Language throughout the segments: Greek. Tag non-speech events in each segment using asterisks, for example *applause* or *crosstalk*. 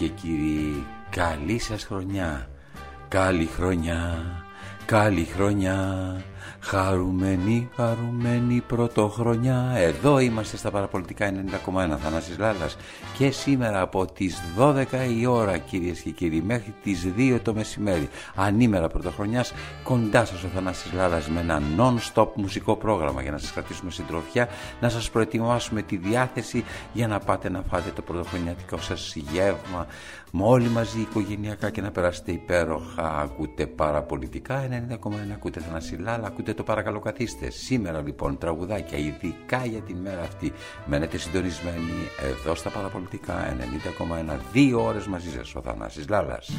και κύριοι, καλή σας χρονιά, καλή χρονιά, καλή χρονιά. Χαρούμενη, χαρούμενη πρωτοχρονιά Εδώ είμαστε στα παραπολιτικά 90,1 Θανάσης Λάλλας Και σήμερα από τις 12 η ώρα κυρίες και κύριοι Μέχρι τις 2 το μεσημέρι Ανήμερα πρωτοχρονιάς Κοντά σας ο Θανάσης Λάλλας με ένα non-stop μουσικό πρόγραμμα Για να σας κρατήσουμε συντροφιά Να σας προετοιμάσουμε τη διάθεση Για να πάτε να φάτε το πρωτοχρονιάτικο σας γεύμα με όλοι μαζί οικογενειακά και να περάσετε υπέροχα. Ακούτε παραπολιτικά 90,1 ακούτε Θανασιλάλα, ακούτε το παρακαλώ καθίστε. Σήμερα λοιπόν τραγουδάκια ειδικά για την μέρα αυτή. Μένετε συντονισμένοι εδώ στα παραπολιτικά 90,1 δύο ώρες μαζί σας ο Θανάσης Λάλας.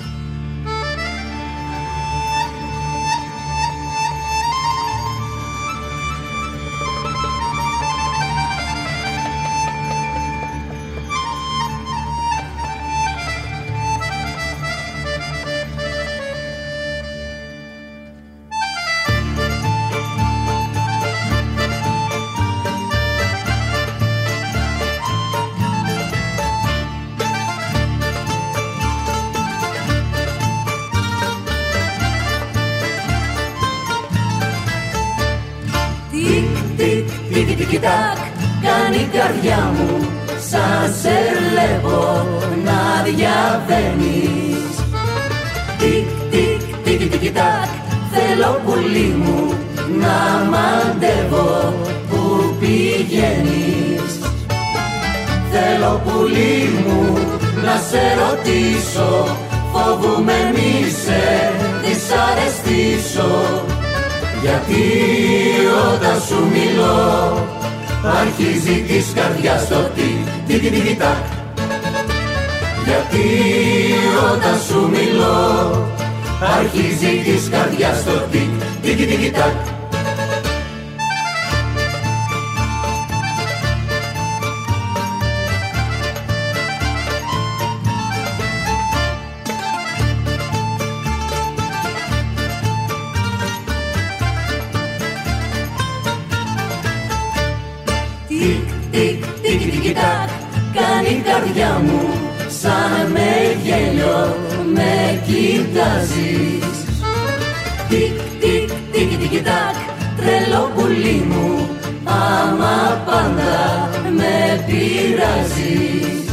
Με πειράζεις.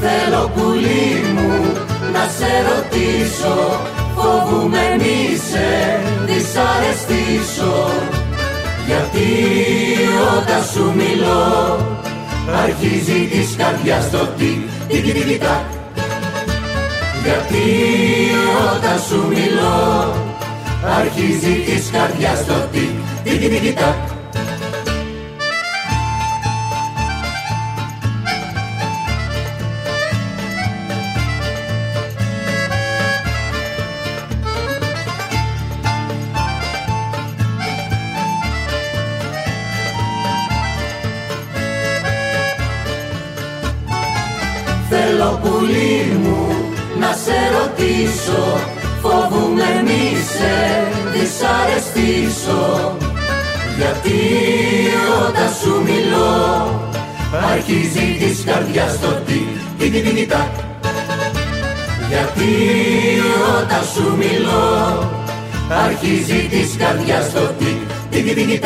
Θέλω πουλί μου να σε ρωτήσω φοβούμαι μη σε δυσαρεστήσω. Γιατί όταν σου μιλώ αρχίζει της καρδιάς το τι, τι, τι, τι, Γιατί όταν σου μιλώ αρχίζει της καρδιάς το τι, τι, τι, τι, ρωτήσω φοβούμαι μη σε δυσαρεστήσω γιατί όταν σου μιλώ αρχίζει της καρδιάς το τι, τι, τι, τι, τακ. Γιατί όταν σου μιλώ αρχίζει της καρδιάς το τι, τι, τι, τι,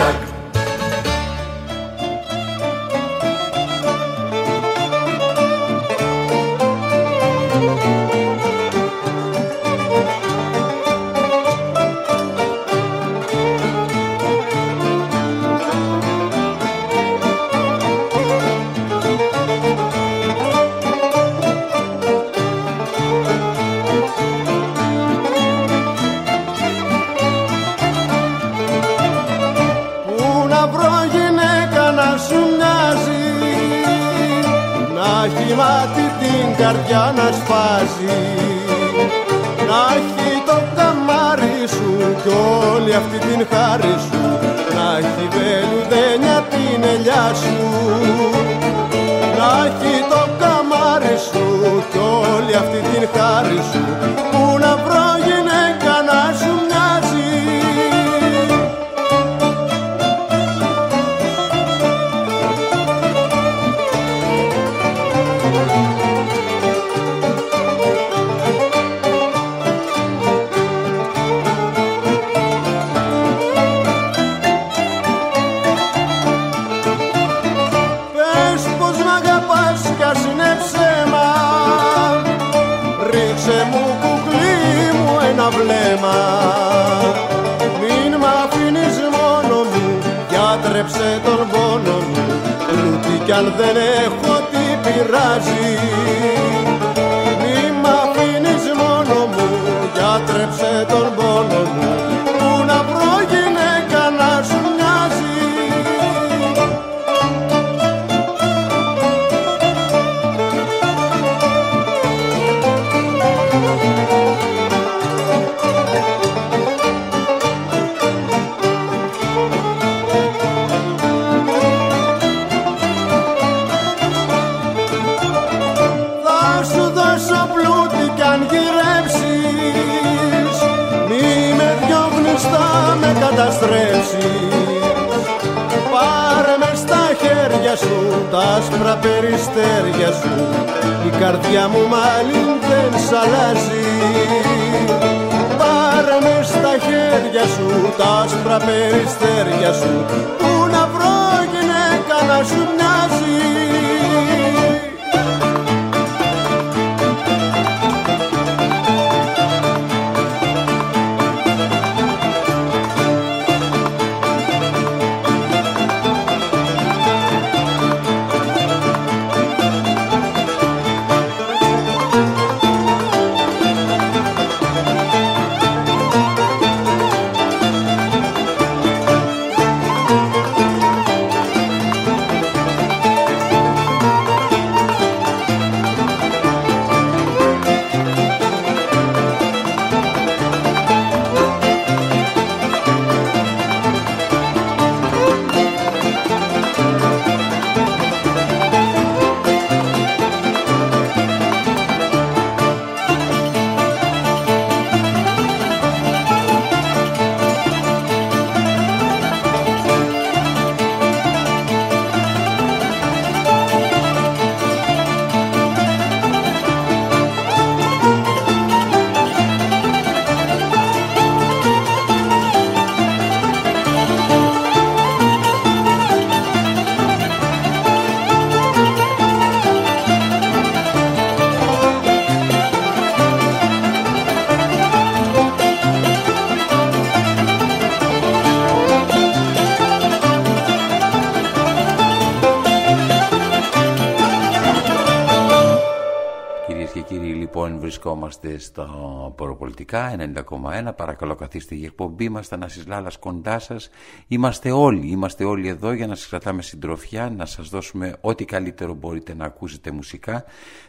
Ποροπολιτικά 90,1. Παρακαλώ, καθίστε η εκπομπή μας. Θανάσης Λάλας κοντά σας. Είμαστε όλοι, είμαστε όλοι εδώ για να σας κρατάμε συντροφιά, να σας δώσουμε ό,τι καλύτερο μπορείτε να ακούσετε μουσικά.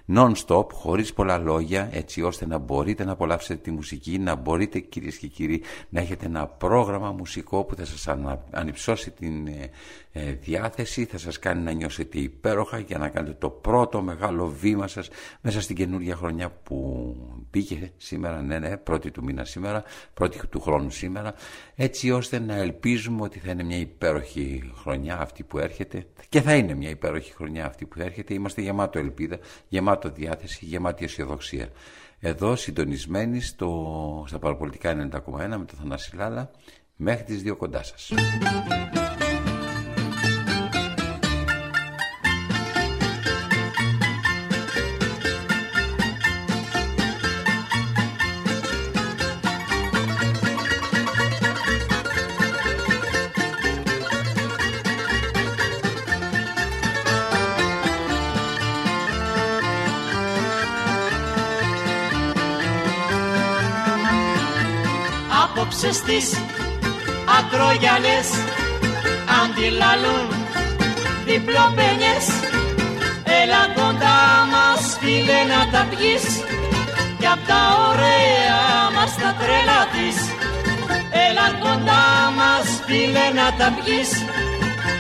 Non-stop, χωρίς πολλά λόγια, έτσι ώστε να μπορείτε να απολαύσετε τη μουσική, να μπορείτε, κυρίες και κύριοι, να έχετε ένα πρόγραμμα μουσικό που θα σας ανα... ανυψώσει την ε, ε, διάθεση, θα σας κάνει να νιώσετε υπέροχα για να κάνετε το πρώτο μεγάλο βήμα σας μέσα στην καινούργια χρονιά που μπήκε σήμερα, ναι, ναι, πρώτη του μήνα σήμερα, πρώτη του χρόνου σήμερα, έτσι ώστε να ελπίζουμε ότι θα είναι μια υπέροχη χρονιά αυτή που έρχεται και θα είναι μια υπέροχη χρονιά αυτή που έρχεται. Είμαστε γεμάτο ελπίδα, γεμάτο διάθεση, γεμάτη αισιοδοξία. Εδώ συντονισμένοι στο, στα παραπολιτικά 90,1 με τον Θανάση Λάλα μέχρι τις δύο κοντά σας. Απόψε στις ακρογιαλιές αντιλαλούν διπλοπένιες Έλα κοντά μας φίλε να τα πιείς κι απ' τα ωραία μας τα τρέλα της Έλα κοντά μας φίλε να τα πιείς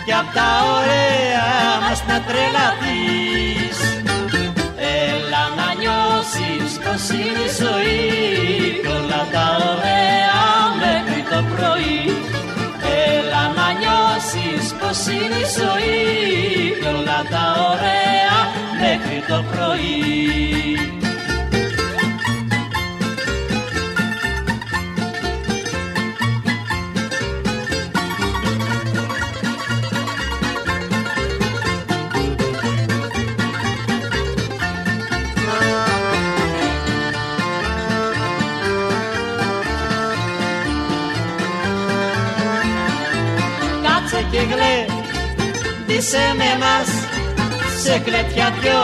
κι απ' τα ωραία μας τα τρέλα της Έλα να νιώσεις πως είναι η ζωή κι όλα τα ωραία μέχρι το πρωί Έλα να νιώσεις πως είναι η ζωή. Κι όλα τα ωραία μέχρι το πρωί Κάτσε και γλέ, ντύσε με μας σε κλέτια δυο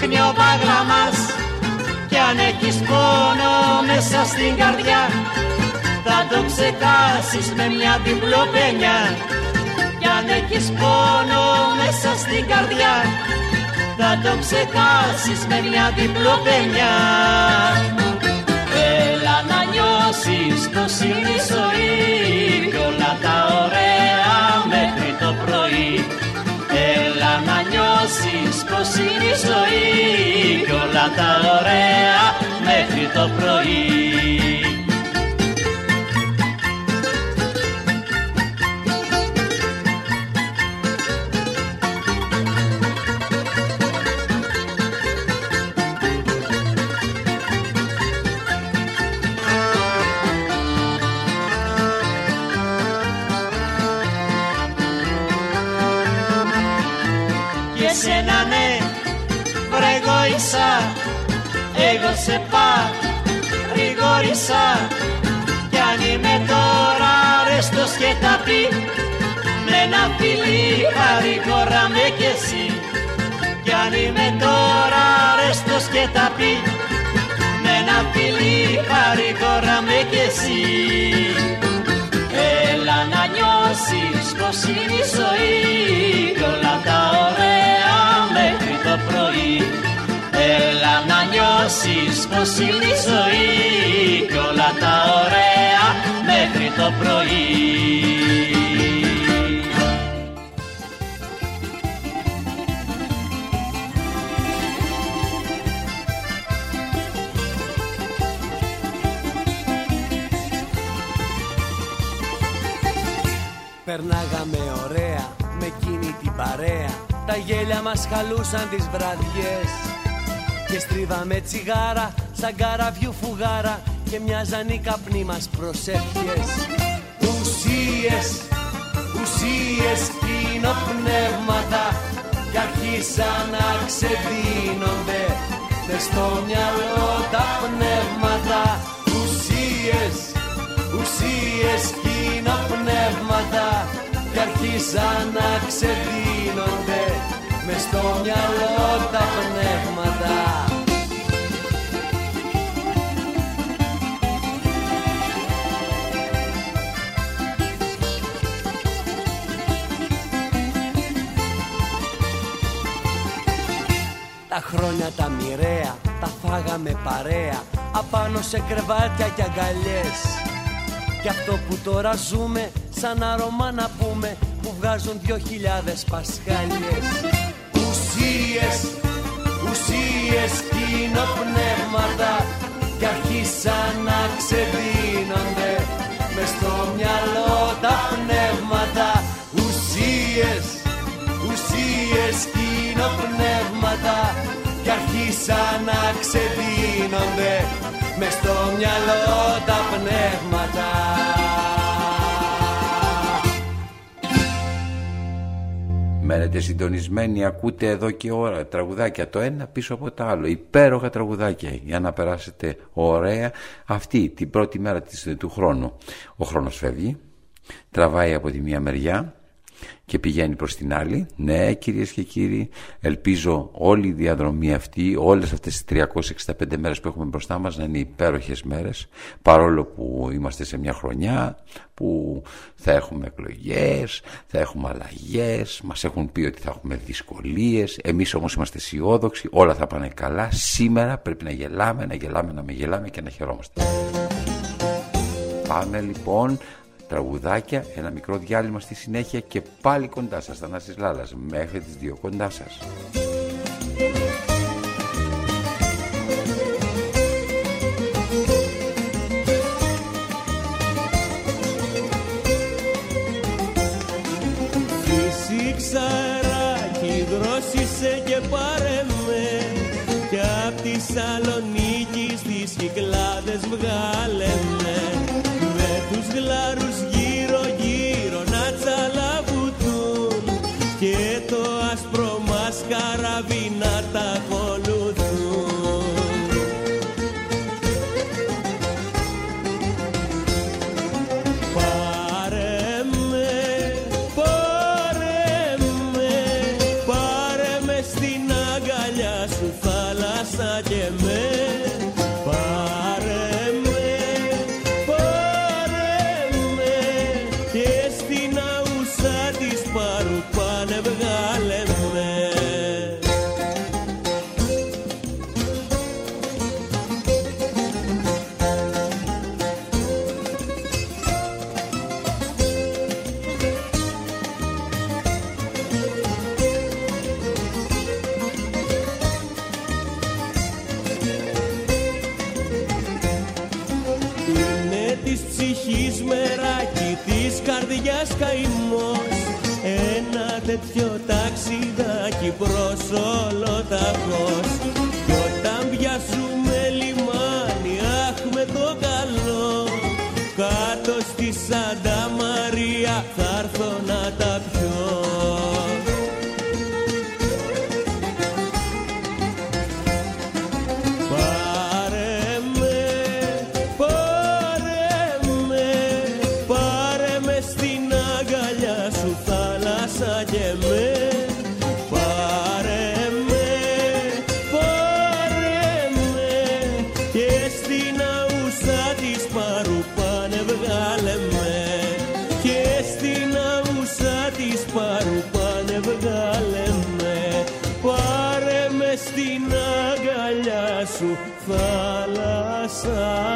χνιοπάγλα μας. Κι αν έχεις πόνο μέσα στην καρδιά θα το ξεκάσεις με μια διπλοπένια κι αν έχεις πόνο μέσα στην καρδιά θα το ξεκάσεις με μια διπλοπένια Έλα να νιώσεις πως είναι η ζωή νιώσεις πως είναι η ζωή; Κι όλα τα ωραία μέχρι το πρωί εγώ σε παρηγόρησα κι αν είμαι τώρα αρέστος και τα πει με ένα φιλί με κι εσύ. Κι αν είμαι τώρα αρέστος και τα πει με ένα φιλί με κι εσύ. Έλα να νιώσεις πως είναι η ζωή κι όλα τα ωραία μέχρι το πρωί. Έλα να νιώσεις πως είναι η ζωή κι όλα τα ωραία μέχρι το πρωί. Περνάγαμε ωραία με εκείνη την παρέα Τα γέλια μας χαλούσαν τις βραδιές και στρίβαμε τσιγάρα σαν καραβιού φουγάρα Και μοιάζαν οι καπνοί μας προσεύχες Ουσίες, ουσίες κοινοπνεύματα Κι αρχίσαν να ξεδίνονται. Μες στο μυαλό τα πνεύματα. Ουσίες, ουσίες κοινοπνεύματα Κι αρχίσαν να ξεδίνονται με στο μυαλό τα πνεύματα. Τα χρόνια τα μοιραία τα φάγαμε παρέα απάνω σε κρεβάτια και αγκαλιές. Κι αυτό που τώρα ζούμε σαν αρώμα να πούμε που βγάζουν δυο χιλιάδες πασχάλιες ουσίες, ουσίες κοινοπνεύματα κι αρχίσαν να ξεδίνονται. Μες στο μυαλό τα πνεύματα ουσίες, ουσίες κοινοπνεύματα κι αρχίσαν να ξεδίνονται. Μες στο μυαλό τα πνεύματα Μένετε συντονισμένοι, ακούτε εδώ και ώρα τραγουδάκια το ένα πίσω από το άλλο. Υπέροχα τραγουδάκια για να περάσετε ωραία αυτή την πρώτη μέρα της, του χρόνου. Ο χρόνος φεύγει, τραβάει από τη μία μεριά και πηγαίνει προς την άλλη. Ναι κυρίες και κύριοι, ελπίζω όλη η διαδρομή αυτή, όλες αυτές τις 365 μέρες που έχουμε μπροστά μας να είναι υπέροχες μέρες, παρόλο που είμαστε σε μια χρονιά που θα έχουμε εκλογές, θα έχουμε αλλαγές, μας έχουν πει ότι θα έχουμε δυσκολίες, εμείς όμως είμαστε αισιόδοξοι, όλα θα πάνε καλά. Σήμερα πρέπει να γελάμε, να γελάμε, να με γελάμε και να χαιρόμαστε. Πάμε λοιπόν τραγουδάκια, ένα μικρό διάλειμμα στη συνέχεια και πάλι κοντά σας, Θανάσης Λάλας, μέχρι τις δύο κοντά σας. Φυσήξαράκι δρόσισε και πάρε με Κι απ' τη Σαλονίκη στις Κυκλάδες βγάλε με ταξιδάκι προς θάλασσα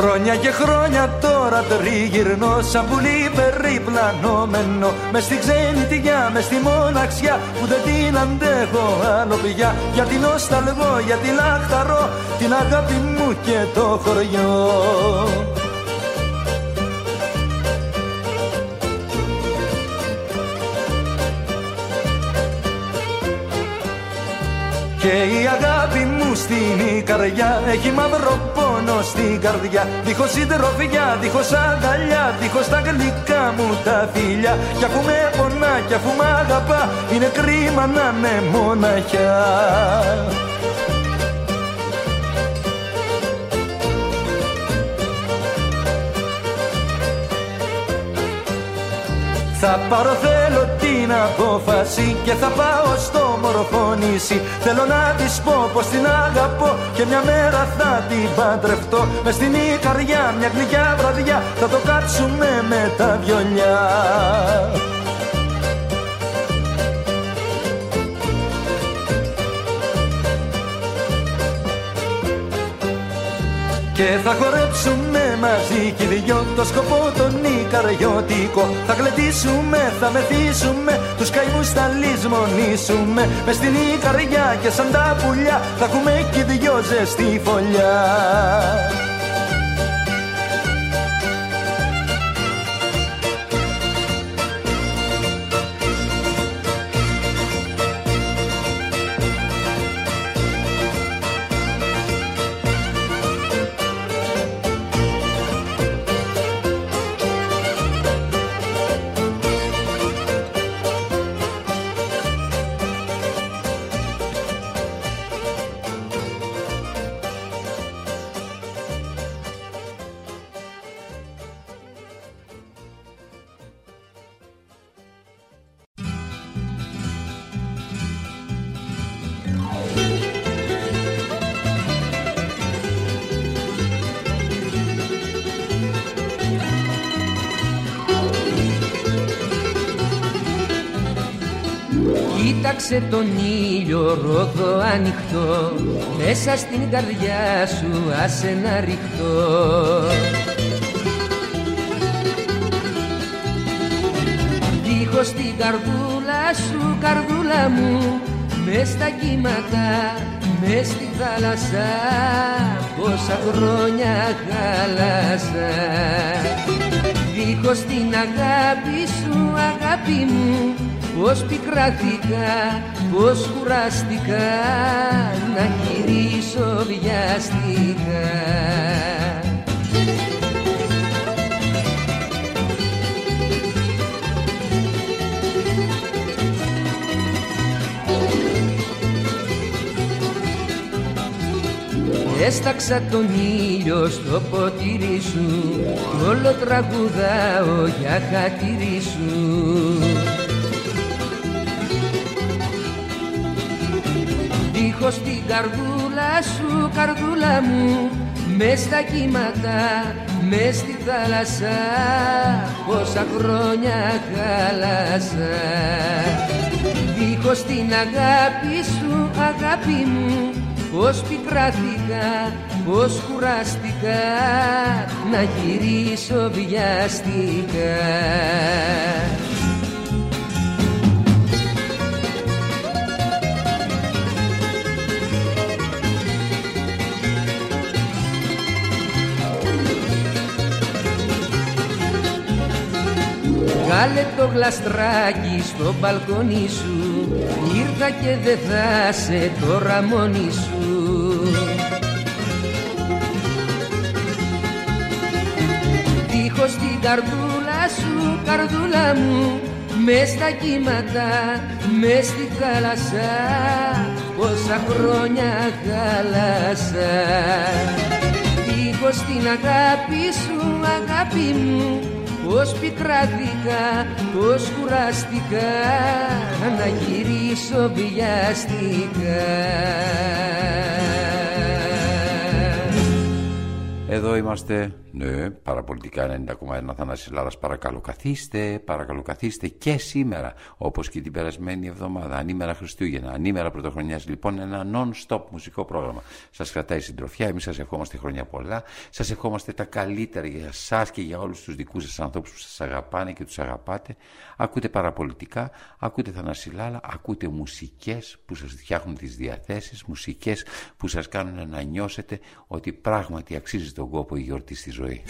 Χρόνια και χρόνια τώρα τριγυρνώ σαν πουλί περιπλανόμενο. Μες στη ξενιτιά, μες στη μοναξιά που δεν την αντέχω άλλο πια γιατί νοσταλγώ, γιατί λαχταρώ την αγάπη μου και το χωριό Και η αγάπη μου στην καρδιά έχει μαύρο πόνο στην καρδιά. Δίχως συντροφιά, δίχως αγκαλιά, δίχως τα γλυκά μου τα φιλιά. Κι αφού με πονά, κι αφού μ' αγαπά, είναι κρίμα να είναι μοναχιά. Θα πάρω θέλω την απόφαση και θα πάω στο μορφωνήσι Θέλω να της πω πως την αγαπώ και μια μέρα θα την παντρευτώ. Μες στην καρδιά μια γλυκιά βραδιά θα το κάτσουμε με τα βιολιά Και θα χορέψουμε μαζί κι οι δυο το σκοπό τον ικαριωτικό Θα γλεντήσουμε, θα μεθύσουμε, τους καημούς θα λησμονήσουμε. Μες στην καρδιά και σαν τα πουλιά θα έχουμε κι οι δυο ζεστή φωλιά Κοίταξε τον ήλιο ρόδο ανοιχτό. Μέσα στην καρδιά σου άσε να ρηχτώ. Δίχως την καρδούλα σου καρδούλα μου Μες στα κύματα, μες στη θάλασσα. Πόσα χρόνια χάλασα Δίχως την αγάπη σου αγάπη μου Πώς πικράθηκα, πώς κουράστηκα να γυρίσω βιαστικά. Έσταξα τον ήλιο στο ποτήρι σου κι όλο τραγουδάω για χατήρι σου Δίχως την καρδούλα σου, καρδούλα μου μες στα κύματα, μες στη θάλασσα πόσα χρόνια χάλασα. Δίχως την αγάπη σου, αγάπη μου Πώς πικράθηκα, πώς κουράστηκα Να γυρίσω βιαστικά Βγάλε το γλαστράκι στο μπαλκόνι σου. Ήρθα και δεν θα σε τώρα μόνη σου. Δίχως την καρδούλα σου, καρδούλα μου μες στα κύματα, μες στη θάλασσα. Πόσα χρόνια χάλασα. Δίχως την αγάπη σου, αγάπη μου Πώς πικράθηκα, πώς κουράστηκα να γυρίσω βιαστικά. Εδώ είμαστε, ναι, παραπολιτικά 90,1 Θανάσης Λάρας, παρακαλώ καθίστε, παρακαλώ καθίστε και σήμερα, όπως και την περασμένη εβδομάδα, ανήμερα Χριστούγεννα, ανήμερα Πρωτοχρονιάς, λοιπόν ένα non-stop μουσικό πρόγραμμα. Σας κρατάει συντροφιά, εμείς σας ευχόμαστε χρόνια πολλά, σας ευχόμαστε τα καλύτερα για εσάς και για όλους τους δικούς σας ανθρώπους που σας αγαπάνε και τους αγαπάτε. Ακούτε παραπολιτικά, ακούτε Θανασιλάλα, ακούτε μουσικές που σας φτιάχνουν τις διαθέσεις, μουσικές που σας κάνουν να νιώσετε ότι πράγματι αξίζει τον κόπο η γιορτή στη ζωή.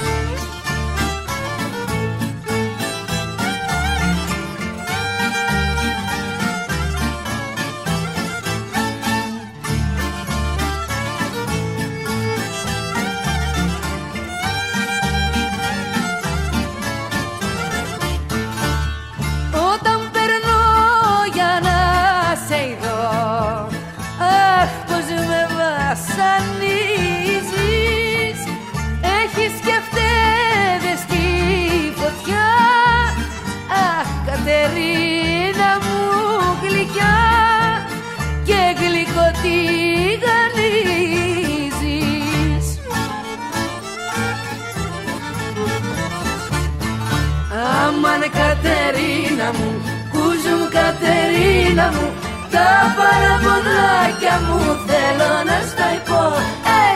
Κατερίνα μου Τα παραπονάκια μου θέλω να στα πω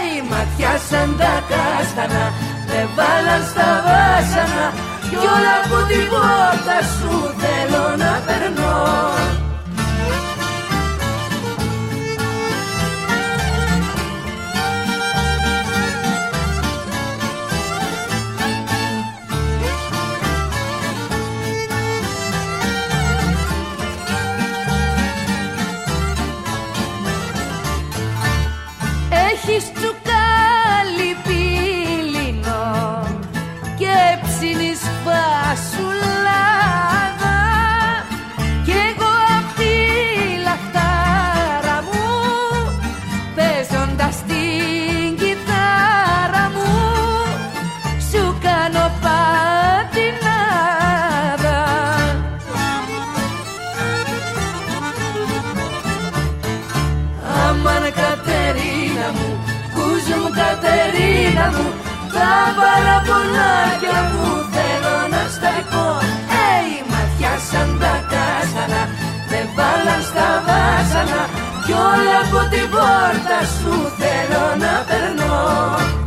Ει, ματιά σαν τα κάστανα, με βάλαν στα βάσανα Κι όλα από την πόρτα σου θέλω να περνώ Κι όλα από την πόρτα σου θέλω να περνώ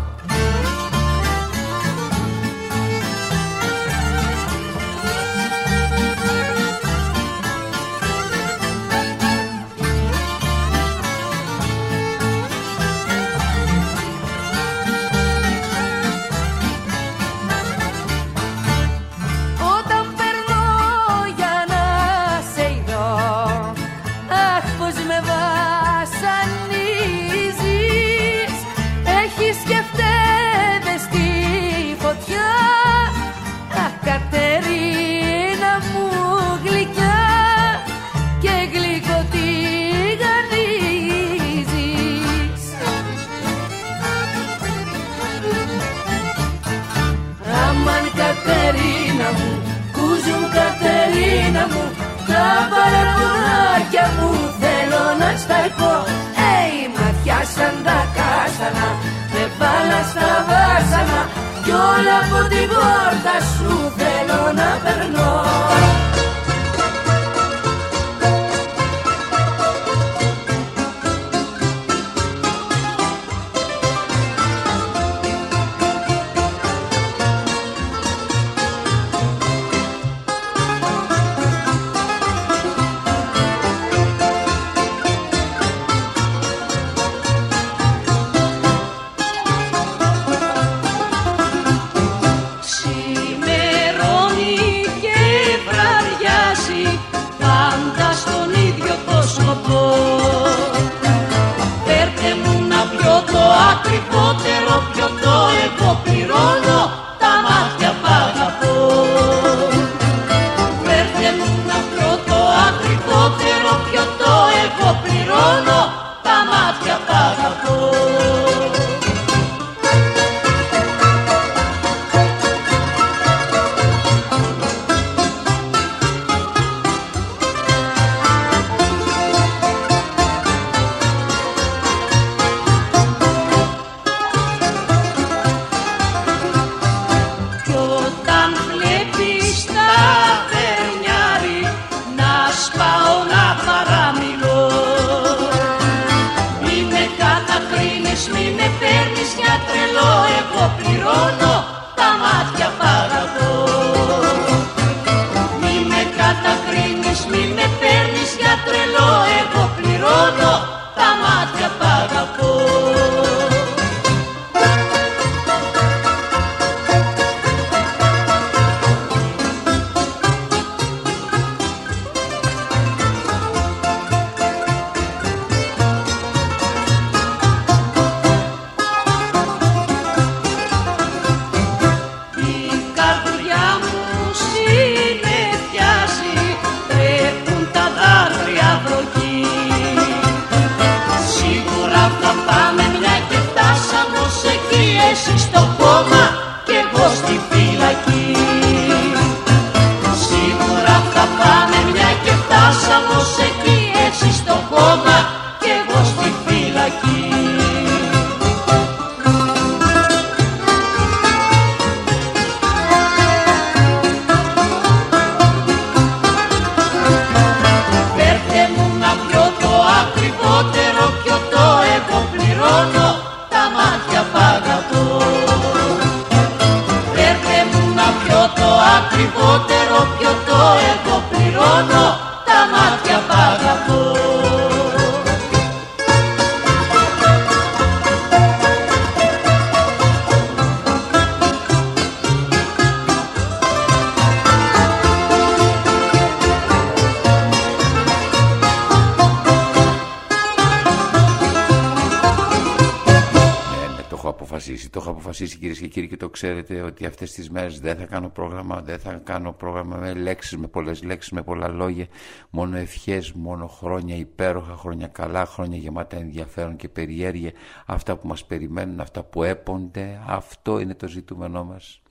ότι αυτές τις μέρες δεν θα κάνω πρόγραμμα, δεν θα κάνω πρόγραμμα με λέξεις, με πολλές λέξεις, με πολλά λόγια, μόνο ευχές, μόνο χρόνια υπέροχα, χρόνια καλά, χρόνια γεμάτα ενδιαφέρον και περιέργεια, αυτά που μας περιμένουν, αυτά που έπονται, αυτό είναι το ζητούμενό μας.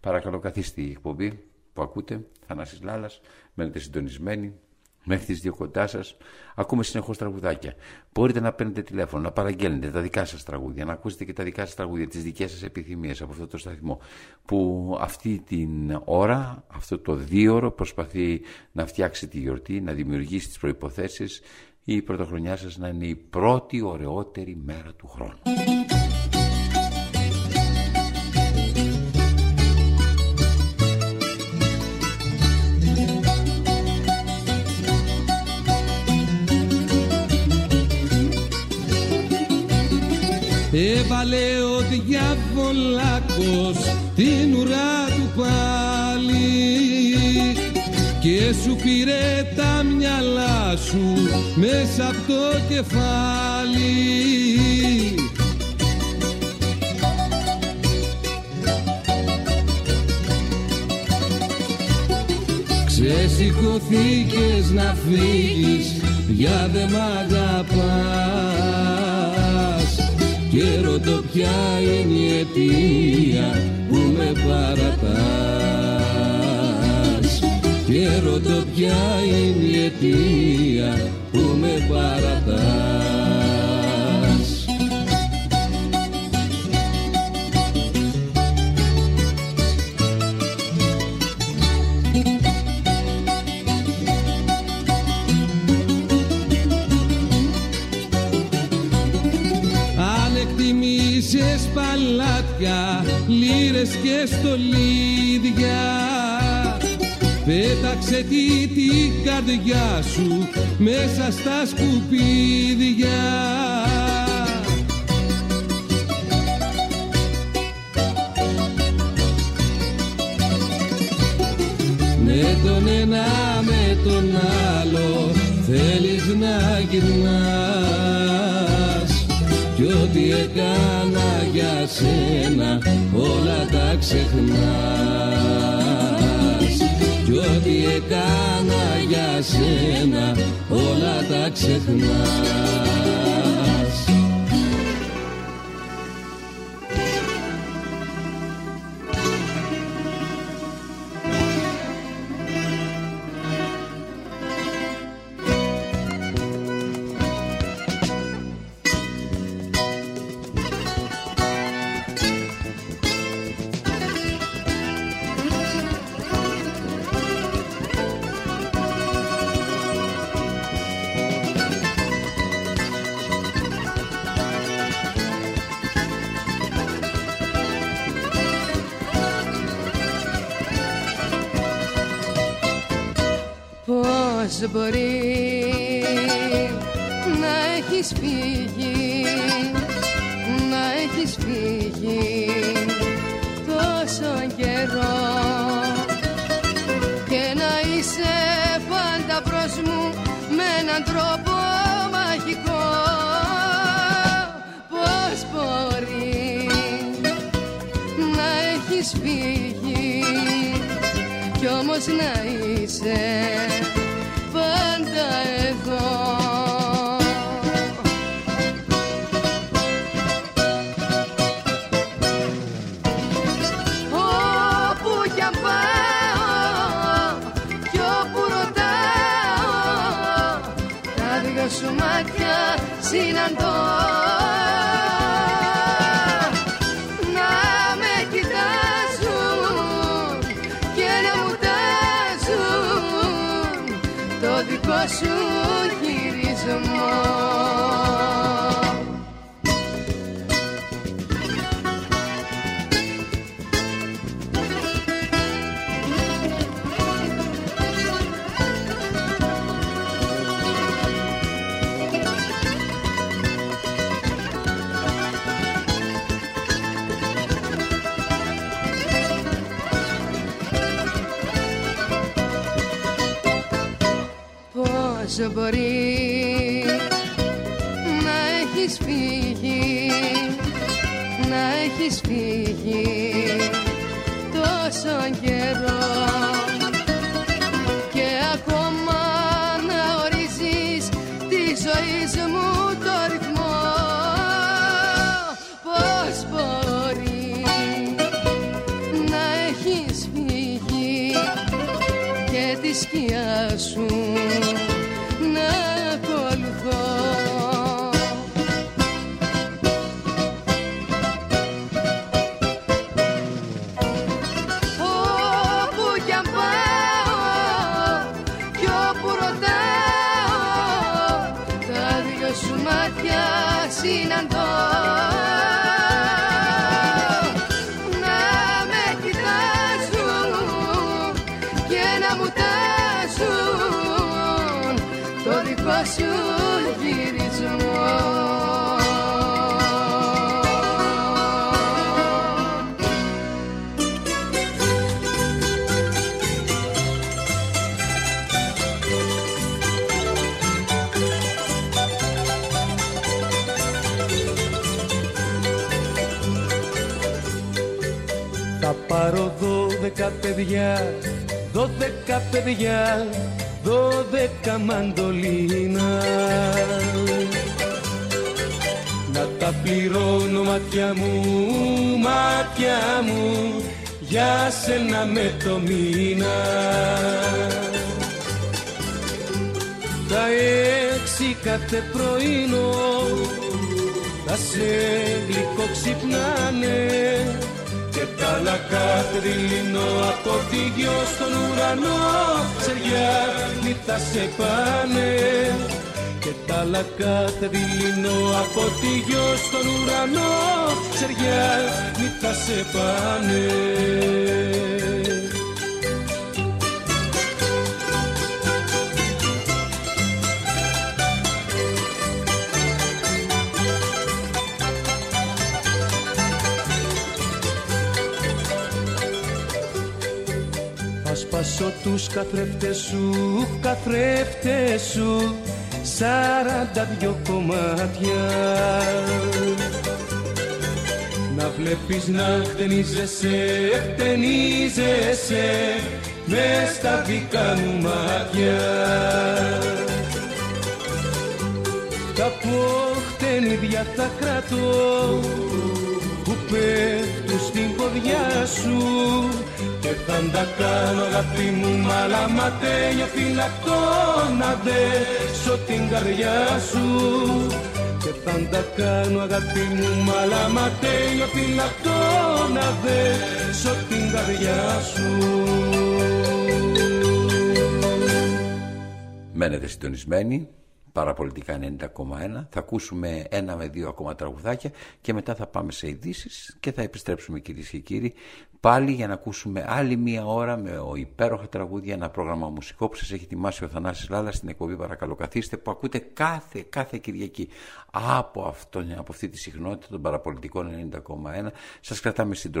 Παρακαλώ καθίστε η εκπομπή που ακούτε, Θανάσης Λάλας, μένετε συντονισμένοι, μέχρι τις δύο κοντά σας. Ακούμε συνεχώς τραγουδάκια. Μπορείτε να παίρνετε τηλέφωνο, να παραγγέλνετε τα δικά σας τραγούδια, να ακούσετε και τα δικά σας τραγούδια, τις δικές σας επιθυμίες από αυτό το σταθμό. Που αυτή την ώρα, αυτό το δίωρο, προσπαθεί να φτιάξει τη γιορτή, να δημιουργήσει τις προποθέσει η πρωτοχρονιά σας να είναι η πρώτη ωραιότερη μέρα του χρόνου. Έβαλε ο διαβολάκος την ουρά του πάλι και σου πήρε τα μυαλά σου μέσα από το κεφάλι. Ξεσηκωθήκες να φύγεις για δε μ' αγαπάς και ρωτώ ποια είναι η αιτία που με παρατάς. Και ρωτώ ποια είναι η αιτία που με παρατάς αλάτια, λύρες και στολίδια. Πέταξε τη την καρδιά σου μέσα στα σκουπίδια. Με τον ένα με τον άλλο θέλεις να γυρνάς. κι ό,τι έκανα για σένα όλα τα ξεχνάς. Κι ό,τι έκανα για σένα όλα τα ξεχνάς μπορεί να έχεις φύγει για σένα με το μήνα. Τα έξι κάθε πρωινό θα σε γλυκό ξυπνάνε και τα άλλα κάθε δειλινό από τη γιο στον ουρανό σε θα σε πάνε. Και τα αλλά κάθε δειλινό από τη γιο στον ουρανό Ξεριά μη θα σε πάνε σπάσω τους καθρέφτες σου, καθρέφτες σου Σαράντα δυο κομμάτια. Να βλέπεις να χτενίζεσαι, χτενίζεσαι Μες στα δικά μου μάτια. Τα ποχτενίδια θα κρατώ που πέφτουν στην ποδιά σου και θα τα κάνω αγάπη μου μαλαματένιο φυλακτό να δέσω την καρδιά σου. Και θα τα κάνω αγάπη μου μαλαματένιο φυλακτό να δέσω την καρδιά σου. Μένετε συντονισμένοι παραπολιτικά 90,1. Θα ακούσουμε ένα με δύο ακόμα τραγουδάκια και μετά θα πάμε σε ειδήσεις και θα επιστρέψουμε κυρίες και κύριοι πάλι για να ακούσουμε άλλη μία ώρα με ο υπέροχα τραγούδια, ένα πρόγραμμα μουσικό που σας έχει ετοιμάσει ο Θανάσης Λάλας στην εκπομπή Παρακαλώ Καθίστε που ακούτε κάθε, κάθε Κυριακή από, αυτό, από αυτή τη συχνότητα των παραπολιτικών 90,1 σας κρατάμε στην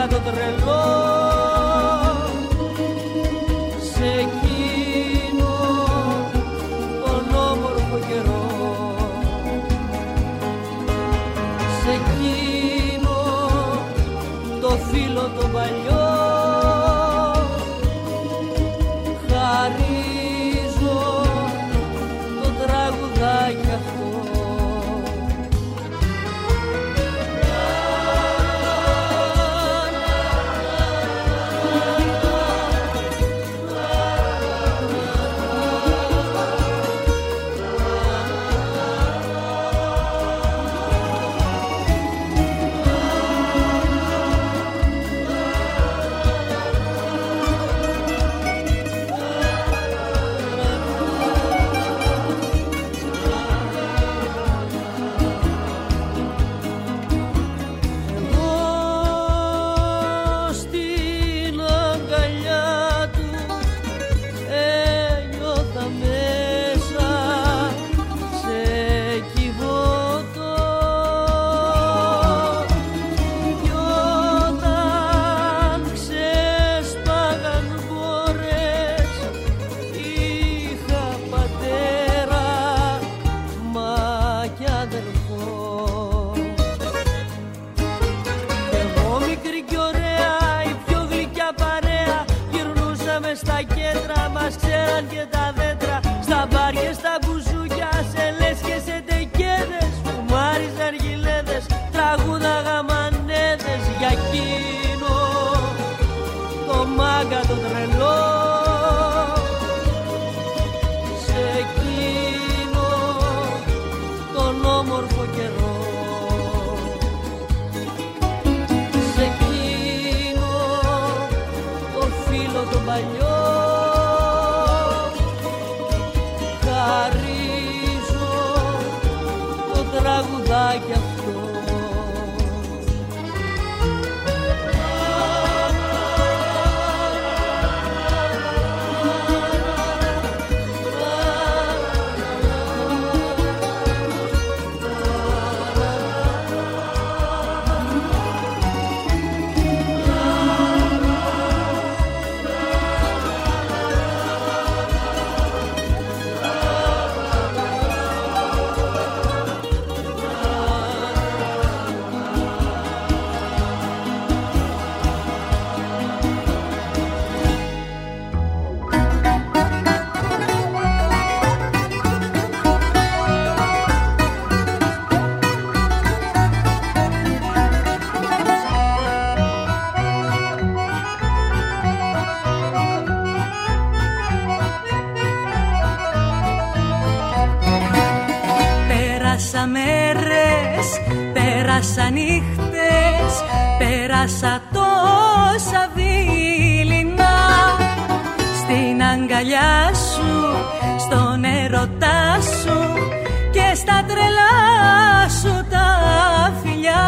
μάγκα το τρελό. Σε εκείνο τον όμορφο καιρό. Σε εκείνο το φίλο το παλιό Πέρασα μέρες, πέρασα νύχτες, πέρασα τόσα δειλινά Στην αγκαλιά σου, στον έρωτά σου και στα τρελά σου τα φιλιά.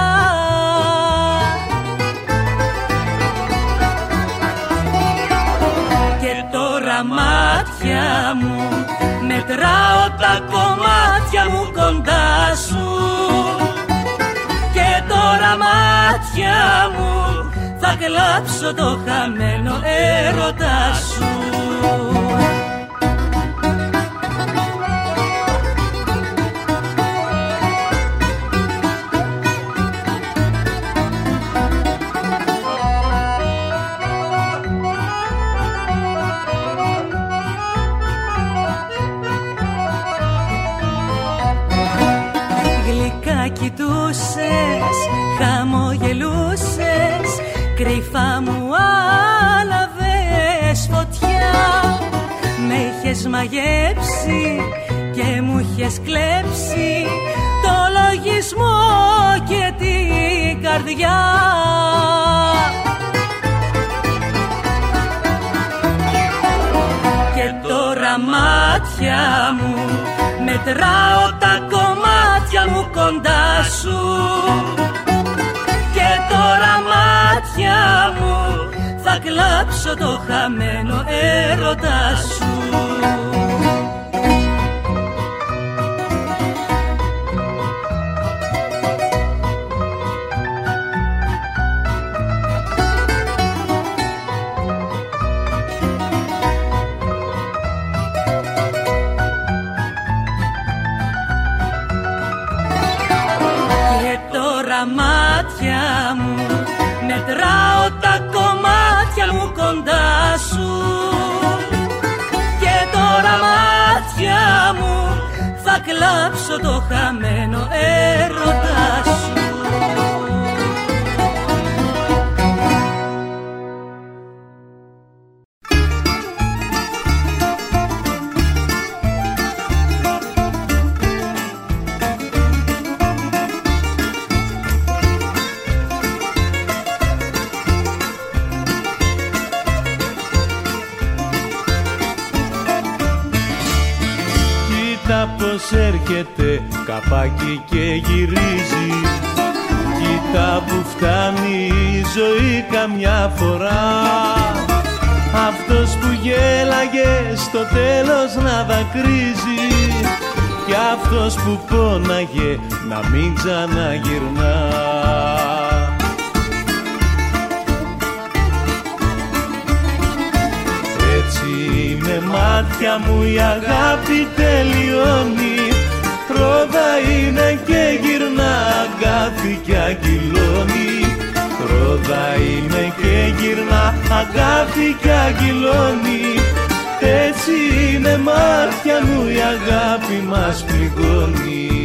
Και τώρα μάτια μου Μετράω τα κομμάτια μου κοντά σου. Και τώρα μάτια μου Θα κλάψω το χαμένο έρωτά σου είχες μαγέψει και μου είχες κλέψει Το λογισμό και την καρδιά. Και τώρα μάτια μου Μετράω τα κομμάτια μου κοντά σου. Και τώρα μάτια μου Θα κλάψω το χαμένο έρωτά σου κλάψω το χαμένο έρωτά Κοίτα πως έρχεται καπάκι και γυρίζει. Κοίτα που φτάνει η ζωή καμιά φορά. Αυτός που γέλαγε στο τέλος να δακρύζει. Και αυτός που πόναγε να μην ξαναγυρνά με μάτια μου η αγάπη τελειώνει. Ρόδα είναι και γυρνά αγκάθι και αγγυλώνει. Ρόδα είναι και γυρνά αγκάθι και αγγυλώνει. Έτσι είναι μάτια μου η αγάπη μας πληγώνει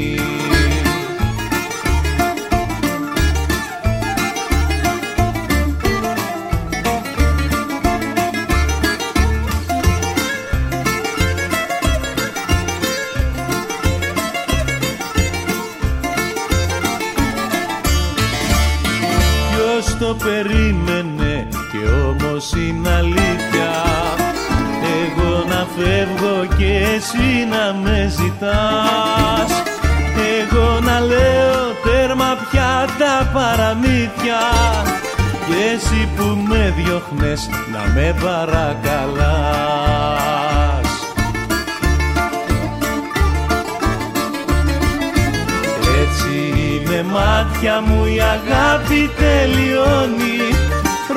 περίμενε και όμως είναι αλήθεια. Εγώ να φεύγω και εσύ να με ζητάς. Εγώ να λέω τέρμα πια τα παραμύθια. Και εσύ που με διώχνες να με παρακαλάς. Μάτια μου η αγάπη τελειώνει.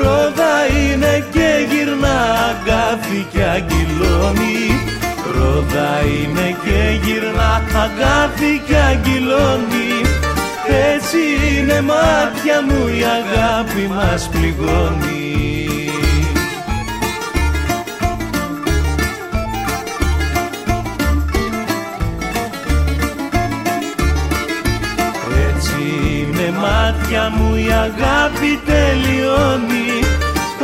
Ρόδα είναι και γυρνά αγκάθι και αγγυλώνει. Ρόδα είναι και γυρνά αγκάθι και αγγυλώνει. Έτσι είναι μάτια μου η αγάπη μας πληγώνει μάτια μου η αγάπη τελειώνει.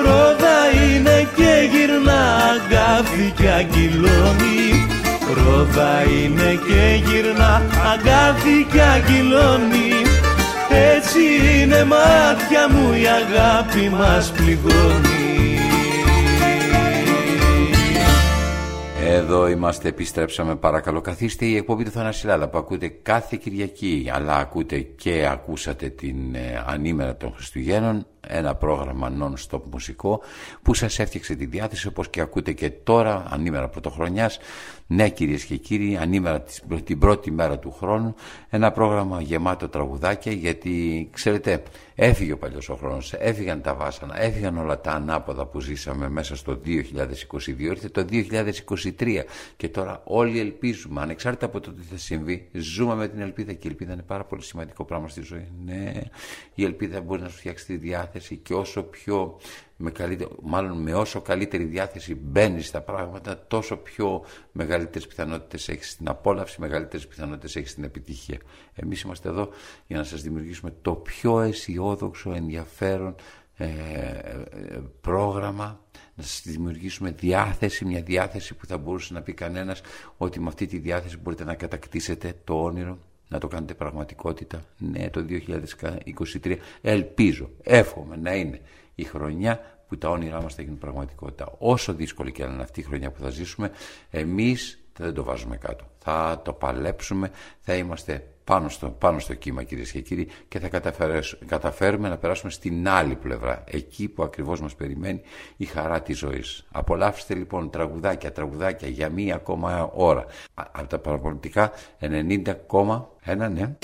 Ρόδα είναι και γυρνά αγκάθι και αγγυλώνει. Ρόδα είναι και γυρνά αγκάθι και αγγυλώνει. Έτσι είναι μάτια μου η αγάπη μας πληγώνει Εδώ είμαστε, επιστρέψαμε παρακαλώ καθίστε. Η εκπομπή του Θανασιλάλα που ακούτε κάθε Κυριακή αλλά ακούτε και ακούσατε την ε, ανήμερα των Χριστουγέννων ένα πρόγραμμα non-stop μουσικό που σας έφτιαξε τη διάθεση όπως και ακούτε και τώρα ανήμερα πρωτοχρονιάς. Ναι κυρίες και κύριοι ανήμερα την πρώτη μέρα του χρόνου ένα πρόγραμμα γεμάτο τραγουδάκια γιατί ξέρετε έφυγε ο παλιός ο χρόνος έφυγαν τα βάσανα, έφυγαν όλα τα ανάποδα που ζήσαμε μέσα στο 2022 ήρθε το 2023 και τώρα όλοι ελπίζουμε ανεξάρτητα από το τι θα συμβεί ζούμε με την ελπίδα και η ελπίδα είναι πάρα πολύ σημαντικό πράγμα στη ζωή. Ναι, η ελπίδα μπορεί να σου φτιάξει τη διάθεση και όσο πιο με μάλλον με όσο καλύτερη διάθεση μπαίνει στα πράγματα τόσο πιο μεγαλύτερες πιθανότητες έχεις στην απόλαυση, μεγαλύτερες πιθανότητες έχεις στην επιτυχία. Εμείς είμαστε εδώ για να σας δημιουργήσουμε το πιο αισιόδοξο, ενδιαφέρον ε, ε, πρόγραμμα να σας δημιουργήσουμε διάθεση, μια διάθεση που θα μπορούσε να πει κανένας ότι με αυτή τη διάθεση μπορείτε να κατακτήσετε το όνειρο να το κάνετε πραγματικότητα. Ναι, το 2023 ελπίζω, εύχομαι να είναι η χρονιά που τα όνειρά μας θα γίνουν πραγματικότητα. Όσο δύσκολη και να είναι αυτή η χρονιά που θα ζήσουμε, εμείς δεν το βάζουμε κάτω. Θα το παλέψουμε, θα είμαστε πάνω στο, πάνω στο κύμα κυρίες και κύριοι και θα καταφέρουμε να περάσουμε στην άλλη πλευρά, εκεί που ακριβώς μας περιμένει η χαρά της ζωής. Απολαύστε λοιπόν τραγουδάκια, τραγουδάκια για μία ακόμα ώρα. Από τα παραπολιτικά 90,1 ναι.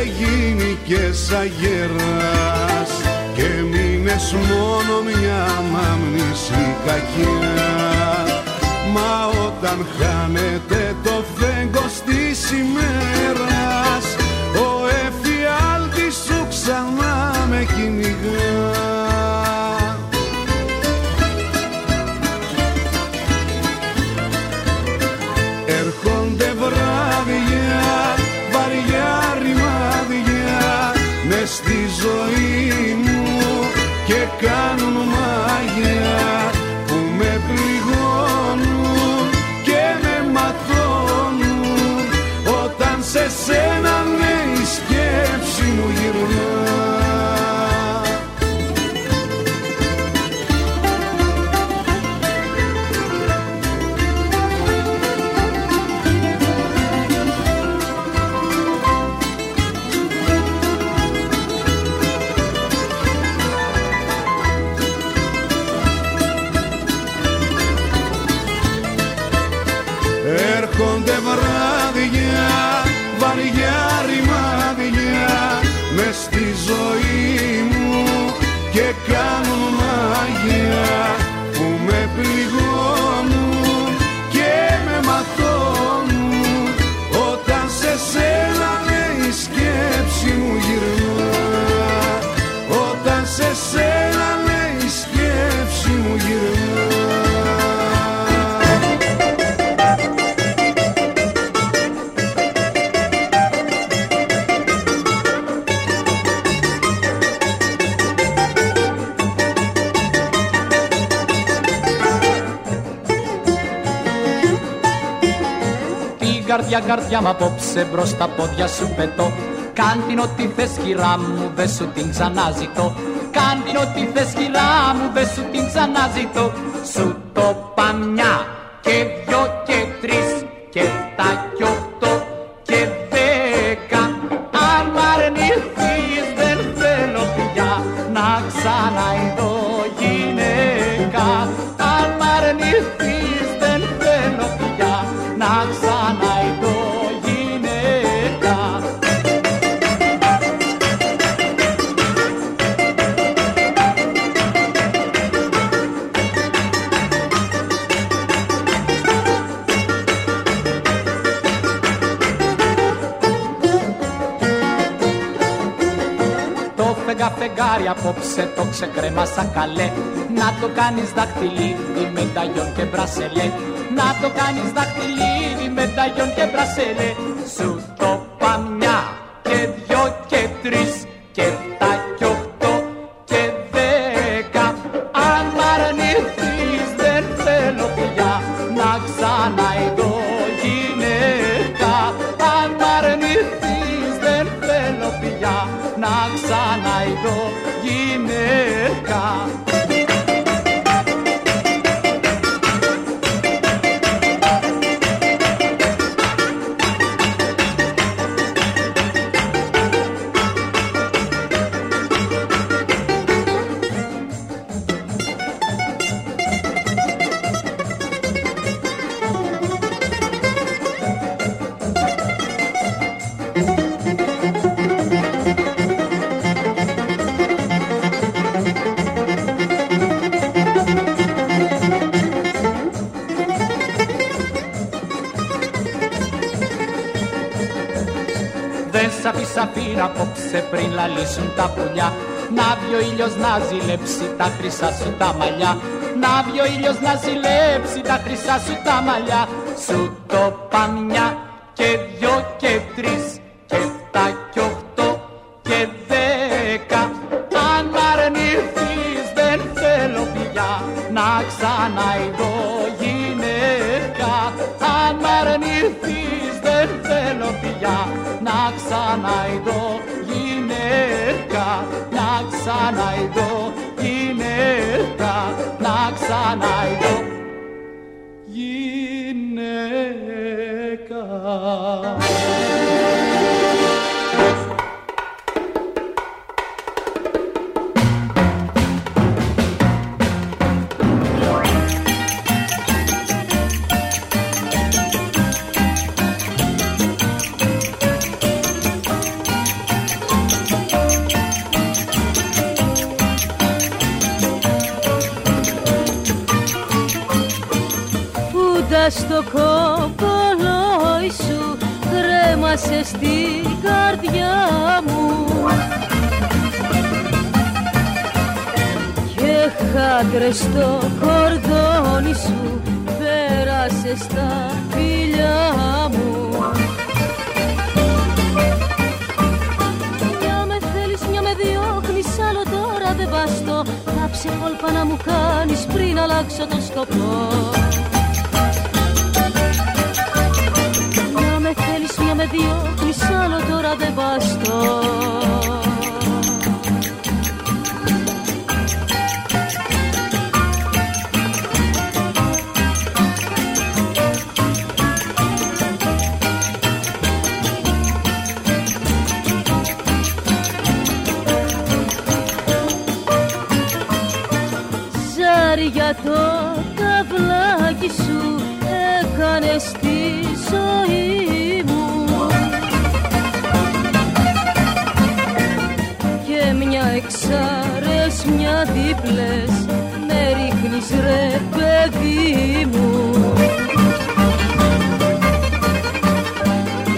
Χάθηκες και γίνηκες αγέρας και μείνες μόνο μια μάμνηση κακιάς. Μα όταν χάνεται το φέγγος της ημέρας ο εφιάλτης σου ξανά με κυνηγάς καρδιά καρδιά μ' απόψε μπρος στα πόδια σου πετώ. Κάν την ό,τι θες κυρά μου δε σου την ξαναζητώ. Κάν την ό,τι θες κυρά μου δε σου την ξαναζητώ απόψε το ξεκρέμασα καλέ. Να το κάνεις δαχτυλίδι μεταγιόν και μπρασελέ. Να το κάνεις δαχτυλίδι μεταγιόν και μπρασελέ. Σου τα χρυσά σου τα μαλλιά. Να βγει ο ήλιος να ζηλέψει τα χρυσά σου τα μαλλιά. Σου Στο κόκολόι σου κρέμασε στην καρδιά μου. Και χάντρε στο κορδόνι σου πέρασε στα φιλιά μου. Μια με μια με τώρα δεν Κάψε κόλπα να μου κάνεις πριν αλλάξω το σκοπό. Με διώχνεις, άλλο τώρα δεν βαστώ εξαρέσμια δίπλες με ρίχνεις ρε παιδί μου.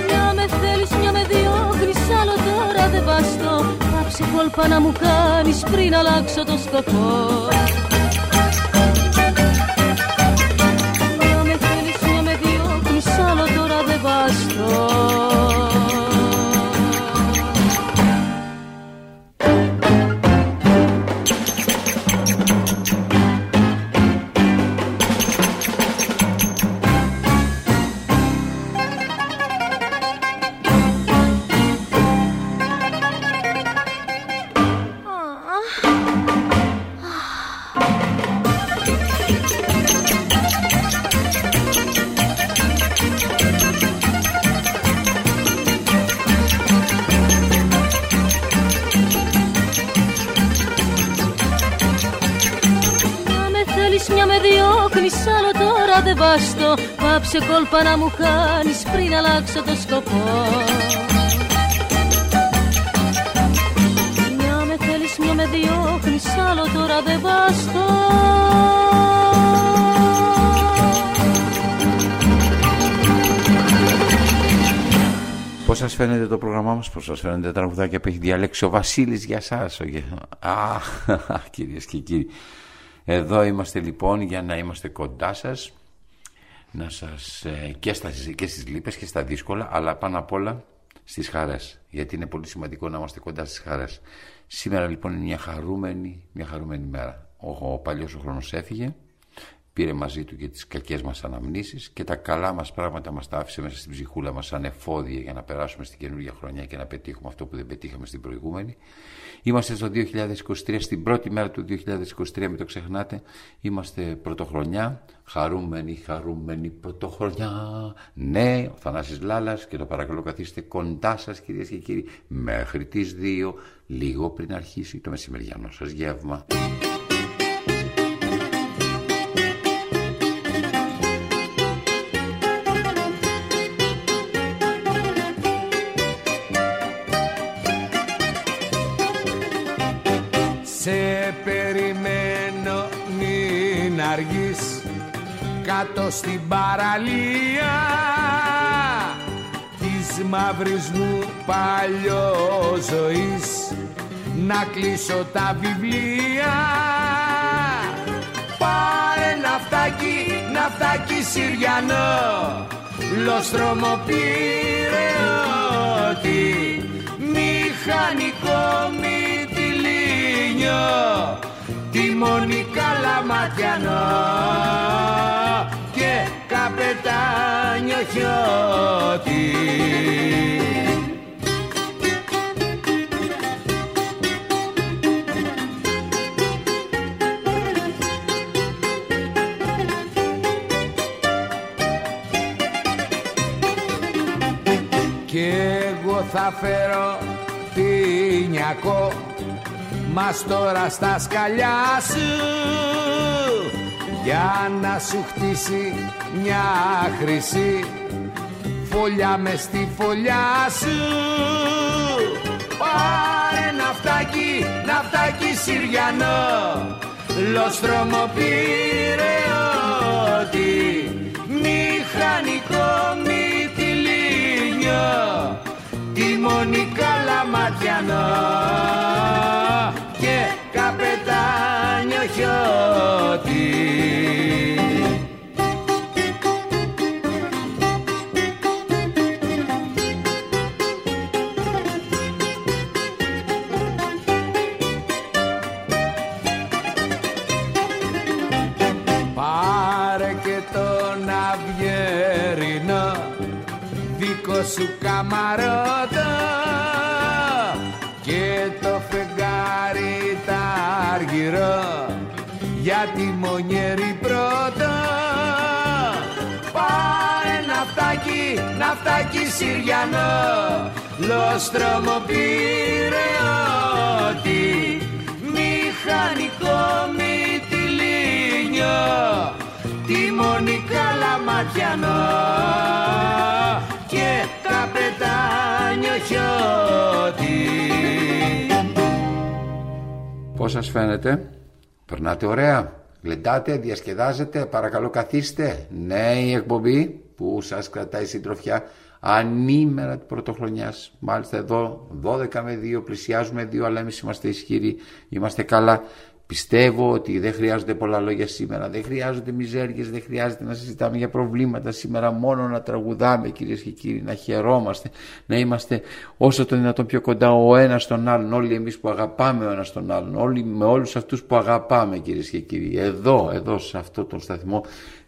Μια με θέλεις, μια με διώχνεις, άλλο τώρα δεν βαστώ. Κάψε κόλπα να μου κάνεις πριν αλλάξω το σκοπό Πάψε κόλπα να μου κάνεις πριν αλλάξω το σκοπό Μια με θέλεις, μια με διώχνεις, άλλο τώρα δεν βαστώ Πώς σας φαίνεται το πρόγραμμά μας, πώς σας φαίνεται τα τραγουδάκια που έχει διαλέξει ο Βασίλης για σας. Ο... γε- Α, *laughs* κυρίες και κύριοι. Εδώ είμαστε λοιπόν για να είμαστε κοντά σας, να σας ε, και, στα, και στις λύπες και στα δύσκολα, αλλά πάνω απ' όλα στις χαρές, γιατί είναι πολύ σημαντικό να είμαστε κοντά στις χαρές. Σήμερα λοιπόν είναι μια χαρούμενη, μια χαρούμενη μέρα. Ο, ο παλιός ο χρόνος έφυγε, πήρε μαζί του και τις κακές μας αναμνήσεις και τα καλά μας πράγματα μας τα άφησε μέσα στην ψυχούλα μας σαν εφόδια για να περάσουμε στην καινούργια χρονιά και να πετύχουμε αυτό που δεν πετύχαμε στην προηγούμενη. Είμαστε στο 2023, στην πρώτη μέρα του 2023, μην το ξεχνάτε. Είμαστε πρωτοχρονιά, χαρούμενοι, χαρούμενοι πρωτοχρονιά. Ναι, ο Θανάσης Λάλας και το παρακαλώ καθίστε κοντά σας κυρίες και κύριοι μέχρι τις 2, λίγο πριν αρχίσει το μεσημεριανό σας γεύμα. Κάτω στην παραλία της μαύρης μου παλιόζωης να κλείσω τα βιβλία. Πάρε ναυτάκι, ναυτάκι Συριανό. Λοστρόμο πυρεώτη Μηχανικό μυτιλίνιο Τιμόνι καλαματιανό Και καπετάνιο χιώτη. Κι εγώ θα φέρω τίνιακο Μας τώρα στα σκαλιά σου. Για να σου χτίσει μια χρυσή Φωλιά μες στη φωλιά σου. Πάρε ναυτάκι, ναυτάκι Συριανό. Λοστρόμο πυρεώτη Μηχανικό μυτιλίνιο τη Μονικά Λαματιανό και καπετάνιο χιώτη αργυρό για τη μονιέρη πρώτα. Πάρε ναυτάκι, ναυτάκι Συριανό λόστρομο πυρεώτη μηχανικό μυτιλίνιο τιμόνι καλαματιανό και καπετάνιο χιώτης Πώς σας φαίνεται, περνάτε ωραία, γλεντάτε, διασκεδάζετε, παρακαλώ καθίστε. Ναι, η εκπομπή που σας κρατάει συντροφιά ανήμερα την πρωτοχρονιάς. Μάλιστα εδώ 12 με 2 πλησιάζουμε 2 αλλά εμείς είμαστε ισχυροί, είμαστε καλά. Πιστεύω ότι δεν χρειάζονται πολλά λόγια σήμερα, δεν χρειάζονται μιζέριες, δεν χρειάζεται να συζητάμε για προβλήματα σήμερα, μόνο να τραγουδάμε κυρίες και κύριοι, να χαιρόμαστε, να είμαστε όσο το δυνατόν πιο κοντά ο ένας στον άλλον, όλοι εμείς που αγαπάμε ο ένας τον άλλον, όλοι με όλους αυτούς που αγαπάμε κυρίες και κύριοι. Εδώ, εδώ σε αυτό τον σταθμό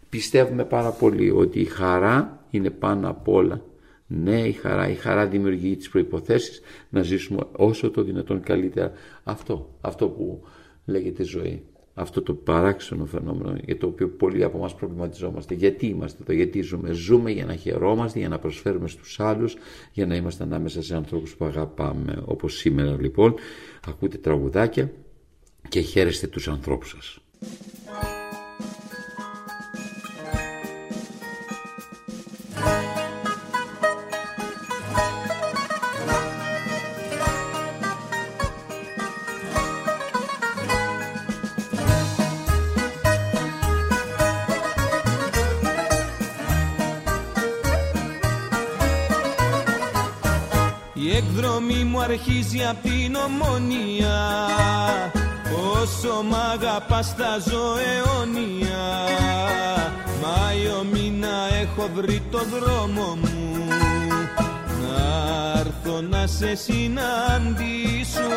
πιστεύουμε πάρα πολύ ότι η χαρά είναι πάνω απ' όλα ναι, η χαρά, η χαρά δημιουργεί τις προϋποθέσεις να ζήσουμε όσο το δυνατόν καλύτερα. Αυτό, αυτό που λέγεται ζωή. Αυτό το παράξενο φαινόμενο για το οποίο πολλοί από εμάς προβληματιζόμαστε. Γιατί είμαστε εδώ, γιατί ζούμε. Ζούμε για να χαιρόμαστε, για να προσφέρουμε στους άλλους, για να είμαστε ανάμεσα σε ανθρώπους που αγαπάμε. Όπως σήμερα λοιπόν, ακούτε τραγουδάκια και χαίρεστε τους ανθρώπους σας. Η εκδρομή μου αρχίζει απ' την ομονία. Όσο μ' αγαπάς θα ζω αιώνια. Μάιο μήνα έχω βρει το δρόμο μου. Να έρθω να σε συναντήσω.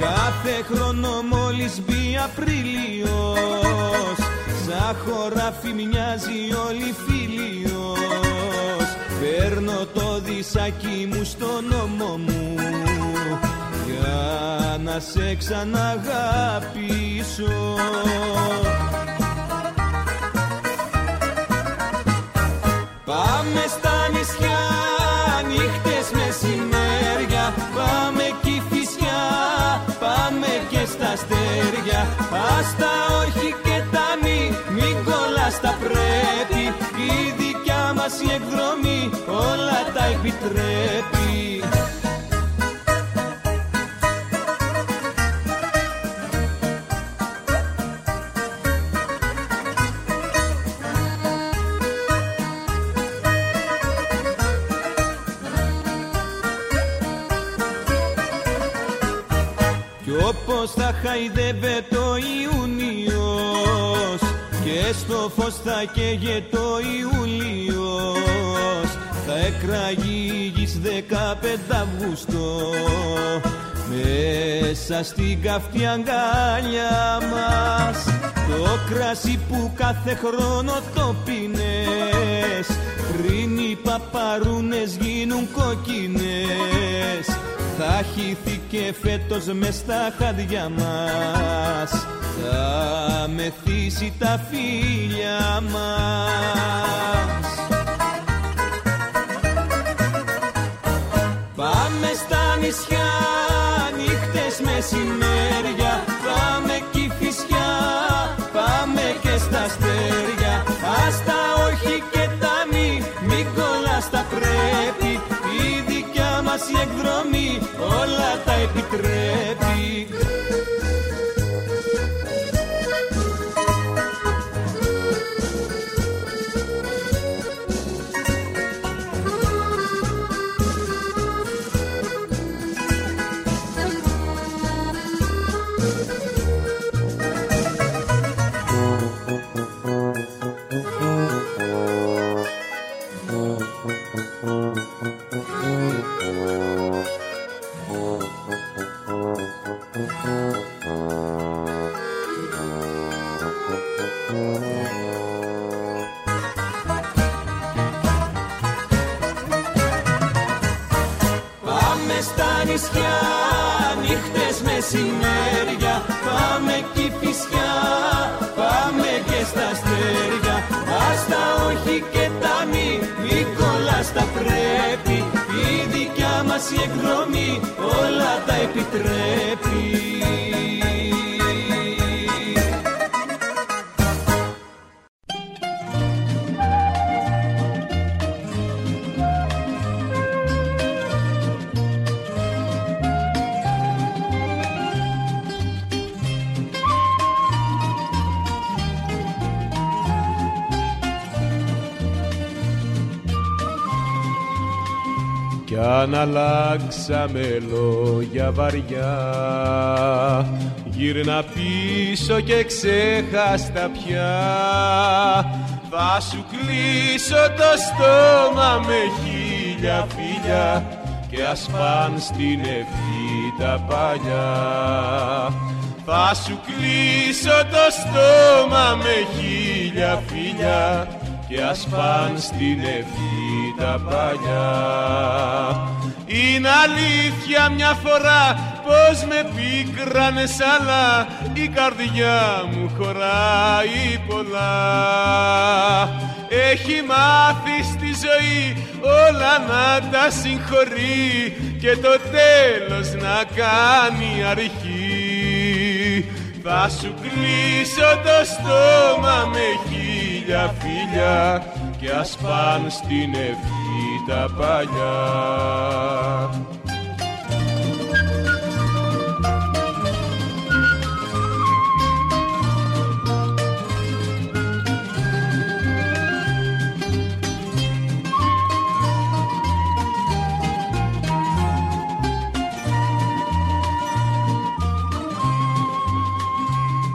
Κάθε χρόνο μόλις μπει Απρίλιος. Σαν χωράφι μοιάζει όλη φίλιος Παίρνω το δισάκι μου στον νόμο μου Για να σε ξαναγαπήσω. Πάμε στα νησιά, νύχτες μεσημέρια Πάμε Κηφισιά, πάμε και στα αστέρια. Ας τα όχι και τα Μέσα στην καυτή αγκάλια μας. Το κρασί που κάθε χρόνο το πίνες. Πριν οι παπαρούνες γίνουν κόκκινες. Θα χυθεί φέτος μες στα χάδια μας. Θα μεθύσει τα φίλια μας μεσημέρια. Πάμε Κηφισιά, πάμε και στα αστέρια. Ας τα όχι και τα μη, μην κολλάς τα πρέπει. Η δικιά μας η εκδρομή όλα τα επιτρέπει η εκδρομή όλα τα επιτρέπει Κι αν αλλάξαμε λόγια βαριά Γύρνα πίσω και ξέχαστα πια. Θα σου κλείσω το στόμα με χίλια φίλια Και ας παν στην ευχή τα παλιά. Θα σου κλείσω το στόμα με χίλια φίλια και ας παν στην ευχή τα παλιά. Είναι αλήθεια μια φορά πως με πίκρανες αλλά η καρδιά μου χωράει πολλά. Έχει μάθει στη ζωή όλα να τα συγχωρεί και το τέλος να κάνει αρχή. Θα σου κλείσω το στόμα με χίλια φίλια και ας παν στην ευχή τα παλιά.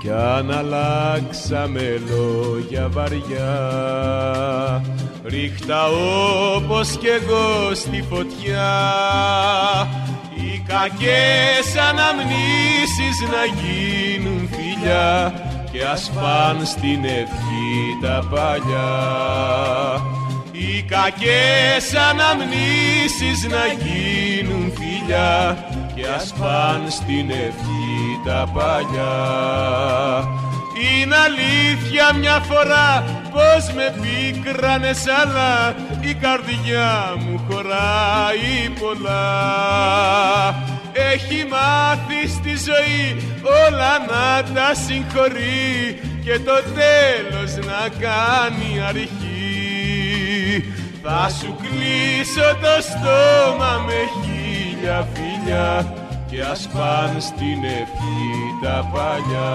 Κι αν αλλάξαμε λόγια βαριά. Ρίχτα όπως κι εγώ στη φωτιά. Οι κακές αναμνήσεις να γίνουν φιλιά. Και ας παν στην ευχή τα παλιά. Οι κακές αναμνήσεις να γίνουν φιλιά Και ας παν στην ευχή τα παλιά. Είναι αλήθεια μια φορά πως με πίκρανες αλλά η καρδιά μου χωράει πολλά. Έχει μάθει στη ζωή όλα να τα συγχωρεί και το τέλος να κάνει αρχή Θα σου κλείσω το στόμα με χίλια φιλιά και ας παν στην ευχή τα παλιά.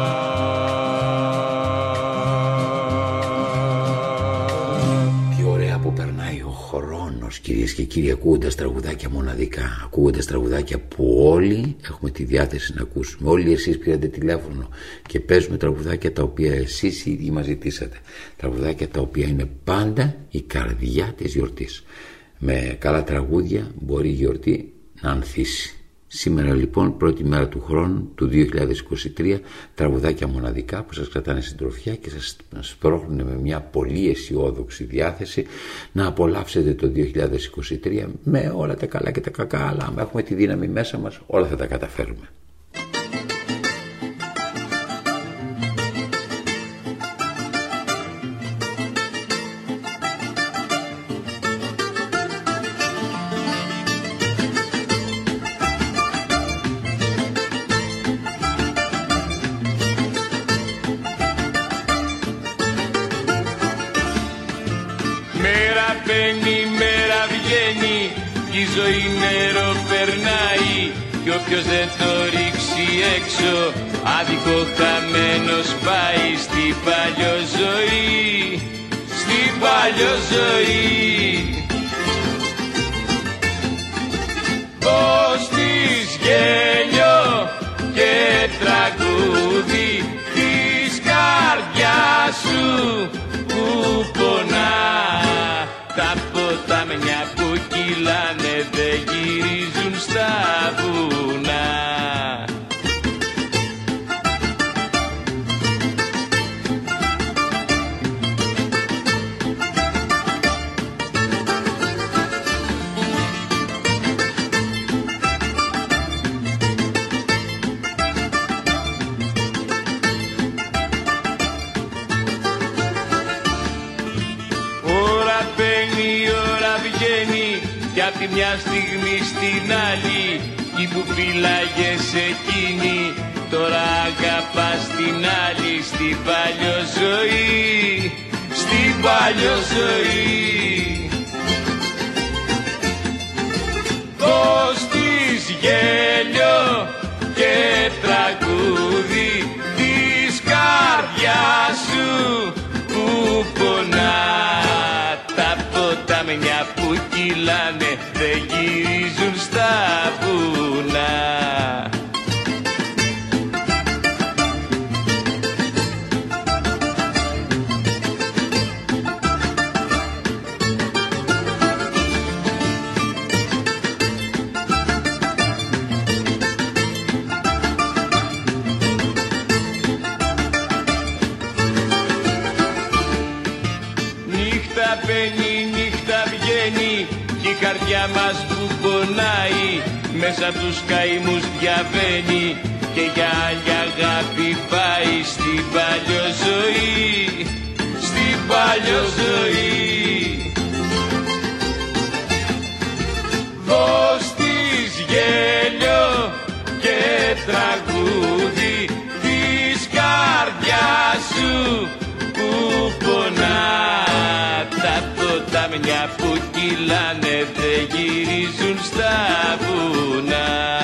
Τι ωραία που περνάει ο χρόνος κυρίες και κύριοι ακούγοντας τραγουδάκια μοναδικά ακούγοντας τραγουδάκια που όλοι έχουμε τη διάθεση να ακούσουμε. Όλοι εσείς πήρατε τηλέφωνο και παίζουμε τραγουδάκια τα οποία εσείς οι ίδιοι μας ζητήσατε. Τραγουδάκια τα οποία είναι πάντα η καρδιά της γιορτής. Με καλά τραγούδια μπορεί η γιορτή να ανθίσει Σήμερα λοιπόν, πρώτη μέρα του χρόνου, του 2023, τραγουδάκια μοναδικά που σας κρατάνε συντροφιά και σας σπρώχνουν με μια πολύ αισιόδοξη διάθεση να απολαύσετε το 2023 με όλα τα καλά και τα κακά, αλλά αν έχουμε τη δύναμη μέσα μας όλα θα τα καταφέρουμε. Ζωή Στην παλιό ζωή. Δώσ' της γέλιο και τραγούδι Της καρδιάς σου που πονά. Τα ποτάμια που κυλάνε δεν γυρίζουν στα βουνά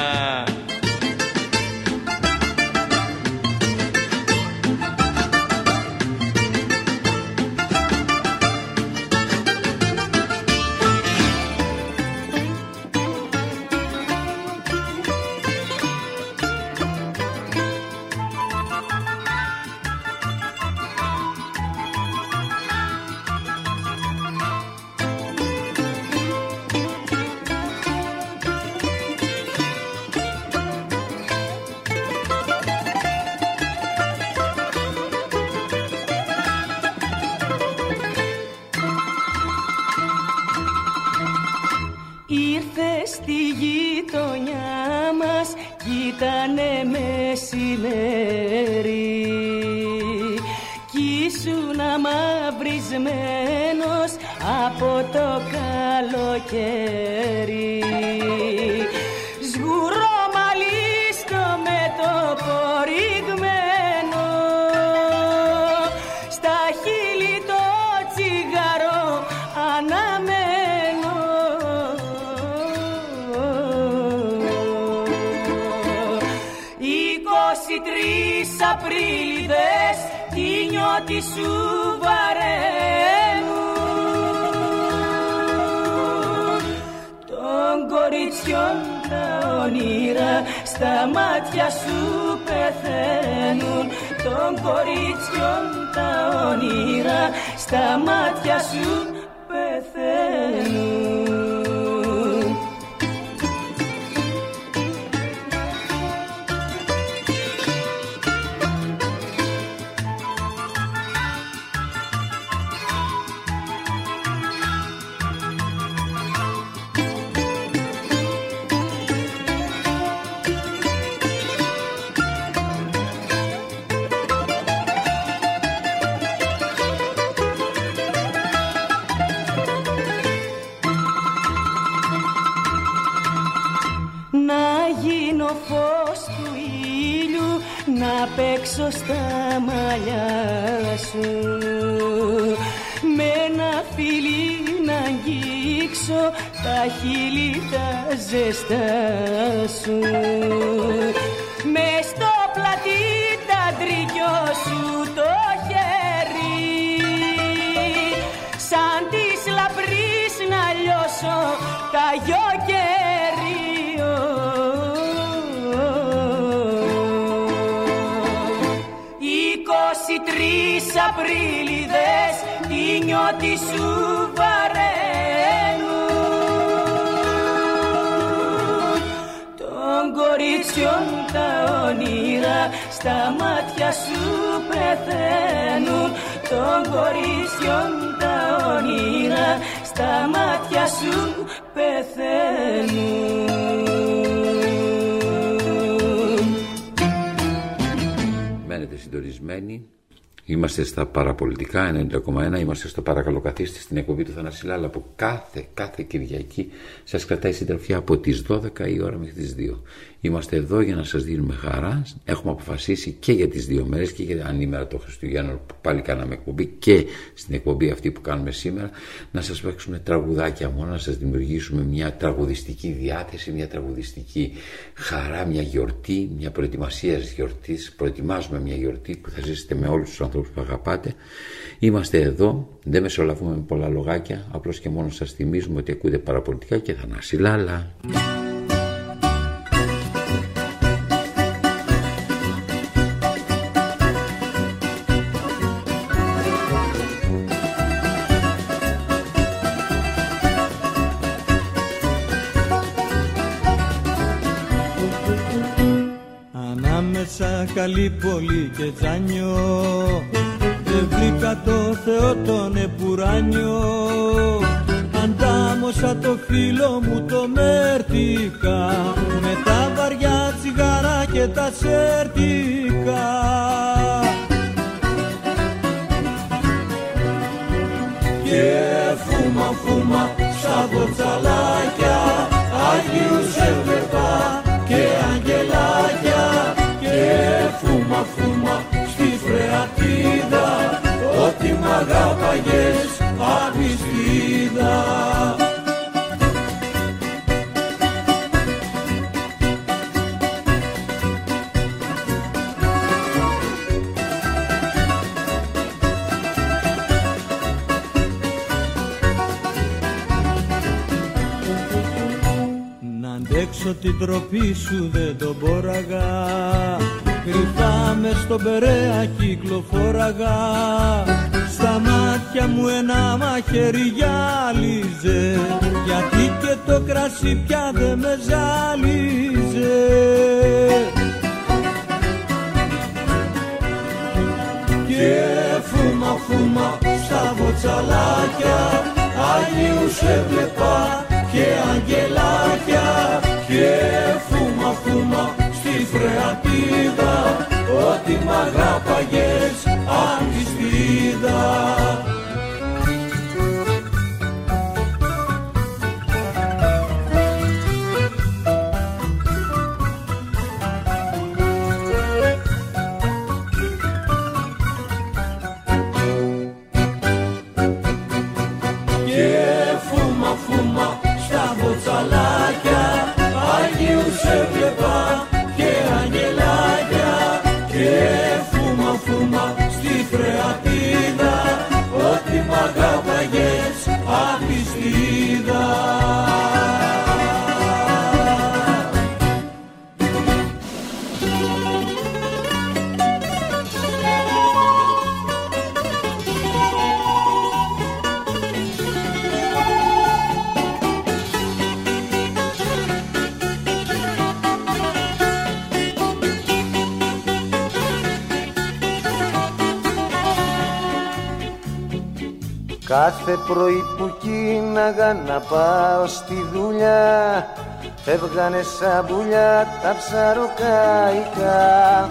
σου βαραίνουν Των κοριτσιών τα όνειρα στα μάτια σου πεθαίνουν. Των κοριτσιών τα όνειρα στα μάτια σου στα μαλλιά σου. Με ένα φιλί να αγγίξω Τα χείλη τα ζεστά σου. Με στο πλατή τα τριγιό σου το χέρι. Σαν της λαμπρής να λιώσω τα Είκοσι Απρίλιδες τη νιώτη σου βαραίνουν Των κοριτσιών τα όνειρα στα μάτια σου πεθαίνουν. Των κοριτσιών τα όνειρα στα μάτια σου πεθαίνουν. Μένετε συντονισμένοι Είμαστε στα παραπολιτικά 90,1, είμαστε στο παρακαλώ καθίστε στην εκπομπή του Θανασιλάλα που κάθε, κάθε Κυριακή σας κρατάει συντροφιά από τις 12 η ώρα μέχρι τις 2. Είμαστε εδώ για να σας δίνουμε χαρά. Έχουμε αποφασίσει και για τις δύο μέρες και για ανήμερα το Χριστουγέννο που πάλι κάναμε εκπομπή και στην εκπομπή αυτή που κάνουμε σήμερα να σας παίξουμε τραγουδάκια μόνο, να σας δημιουργήσουμε μια τραγουδιστική διάθεση, μια τραγουδιστική χαρά, μια γιορτή, μια προετοιμασία γιορτής. Προετοιμάζουμε μια γιορτή που θα ζήσετε με όλους τους ανθρώπους που αγαπάτε. Είμαστε εδώ, δεν μεσολαβούμε με πολλά λογάκια, απλώς και μόνο σας θυμίζουμε ότι ακούτε παραπολιτικά και θα λάλα. Ανάμεσα καλή πολύ και τζάνιο. Δεν βρήκα το Θεό τον επουράνιο. Αντάμωσα το φίλο μου το μέρτικα Με τα βαριά τσιγάρα και τα σέρτικα. Και φούμα φούμα στα βοτσαλάκια φρεατίδα Ότι μ' αγάπαγες απιστίδα Να αντέξω την τροπή σου δεν το μπόραγα Κρυφά μες στον Περαία κυκλοφόραγα. Στα μάτια μου ένα μαχαίρι γυάλιζε. Γιατί και το κρασί πια δεν με ζάλιζε. Και φούμα φούμα στα βοτσαλάκια Άγιους έβλεπα και αγγελάκια. Και φούμα φούμα στη φρεατίδα Ότι μ' αγάπαγες απιστίδα Κάθε πρωί που κίναγα να πάω στη δουλειά Φεύγανε σαν πουλιά τα ψαροκαϊκά.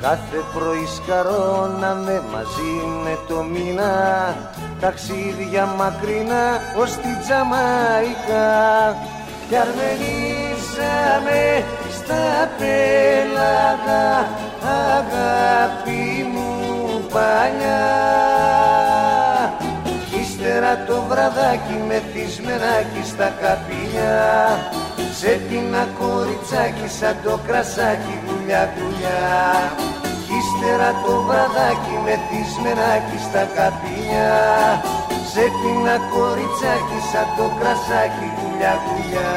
Κάθε πρωί σκαρώναμε μαζί με το μήνα Ταξίδια μακρινά ως τη Τζαμαϊκά. Κι αρμενίζαμε στα πέλαγα Αγάπη μου παλιά Ύστερα το βραδάκι μεθυσμενάκι στα καπηλιά Σε πίνα κοριτσάκι σαν το κρασάκι γουλιά γουλιά Ύστερα το βραδάκι μεθυσμενάκι στα καπηλιά Σε πίνα κοριτσάκι σαν το κρασάκι γουλιά γουλιά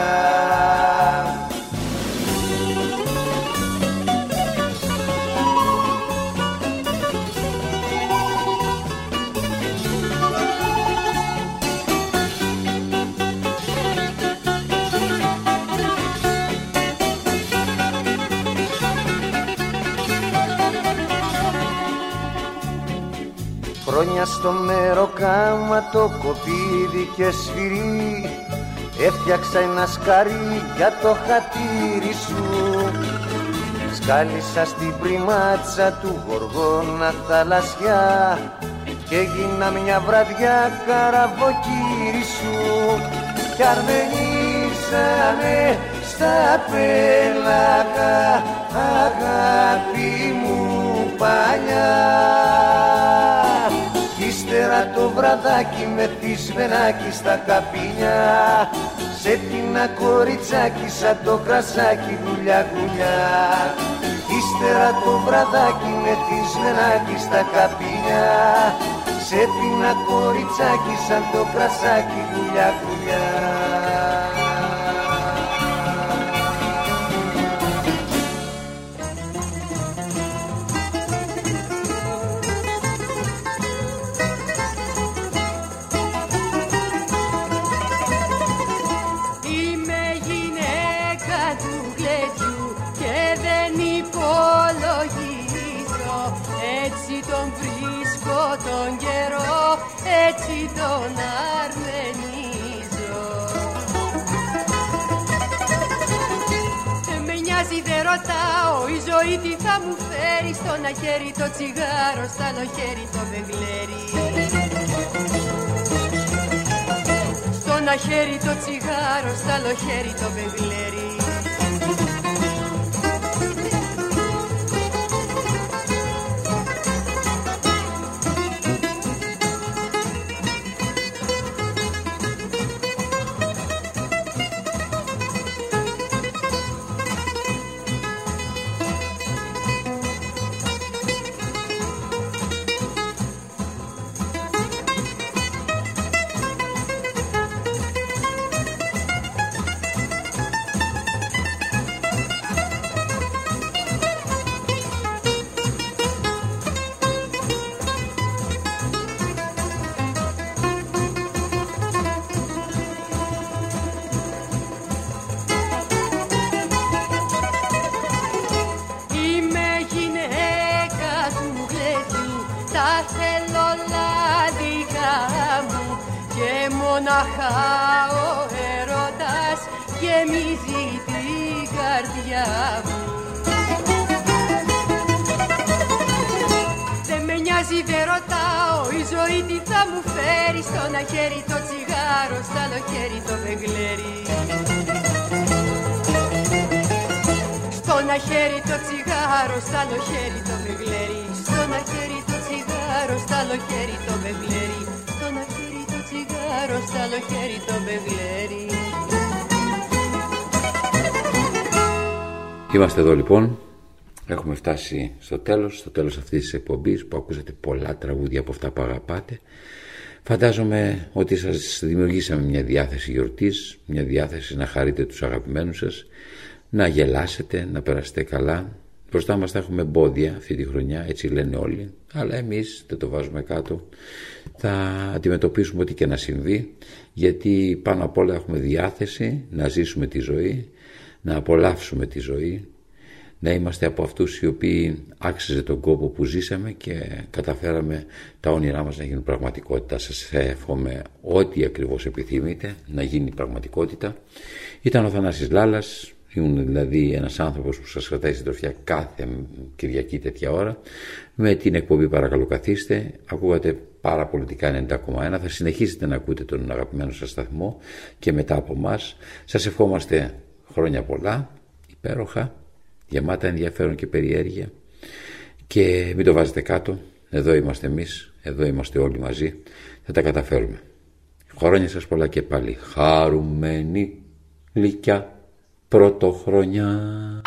Χρόνια στο μεροκάμα το κοπίδι και σφυρί. Έφτιαξα ένα σκαρί για το χατήρι σου. Σκάλισα στην πριμάτσα του γοργόνα θαλασσιά και έγινα μια βραδιά καραβοκύρι σου. Κι αρμενίζανε στα πέλαγα αγάπη μου παλιά κι ύστερα το βραδάκι με θυσμενάκι στα καπίνια. Σε την κοριτσάκι σαν το κρασάκι γουλιά γουλιά Ύστερα το βραδάκι με θυσμενάκι στα καπίνια. Σε την κοριτσάκι σαν το κρασάκι γουλιά γουλιά έτσι τον αρμενίζω. Δεν με νοιάζει δεν ρωτάω η ζωή τι θα μου φέρει. Στο ένα χέρι το τσιγάρο, στο άλλο χέρι το βεγλέρι στο ένα χέρι το τσιγάρο, στο άλλο χέρι το βεγλέρι. Χέρι το βεγλέρι. Στο ένα χέρι το τσιγάρο, στο άλλο χέρι το βεγλέρι. Στο ένα χέρι το τσιγάρο, στο άλλο χέρι το βεγλέρι. Στο ένα χέρι το τσιγάρο, στο άλλο χέρι το βεγλέρι. Είμαστε εδώ λοιπόν. Έχουμε φτάσει στο τέλος, στο τέλος αυτής της εκπομπής που ακούσατε πολλά τραγούδια από αυτά που αγαπάτε. Φαντάζομαι ότι σας δημιουργήσαμε μια διάθεση γιορτής, μια διάθεση να χαρείτε τους αγαπημένους σας, να γελάσετε, να περάσετε καλά. Μπροστά μας θα έχουμε εμπόδια αυτή τη χρονιά, έτσι λένε όλοι, αλλά εμείς δεν το βάζουμε κάτω. Θα αντιμετωπίσουμε ό,τι και να συμβεί, γιατί πάνω απ' όλα έχουμε διάθεση να ζήσουμε τη ζωή, να απολαύσουμε τη ζωή, να είμαστε από αυτούς οι οποίοι άξιζε τον κόπο που ζήσαμε και καταφέραμε τα όνειρά μας να γίνουν πραγματικότητα. Σας εύχομαι ό,τι ακριβώς επιθυμείτε να γίνει πραγματικότητα. Ήταν ο Θανάσης Λάλας, ήμουν δηλαδή ένας άνθρωπος που σας κρατάει συντροφιά κάθε Κυριακή τέτοια ώρα. Με την εκπομπή παρακαλώ καθίστε, ακούγατε πάρα πολιτικά 90,1. Θα συνεχίσετε να ακούτε τον αγαπημένο σας σταθμό και μετά από εμά. Σας ευχόμαστε χρόνια πολλά, υπέροχα γεμάτα ενδιαφέρον και περιέργεια. Και μην το βάζετε κάτω. Εδώ είμαστε εμείς εδώ είμαστε όλοι μαζί. Θα τα καταφέρουμε. Χρόνια σας πολλά και πάλι χαρούμενη γλυκιά πρωτοχρονιά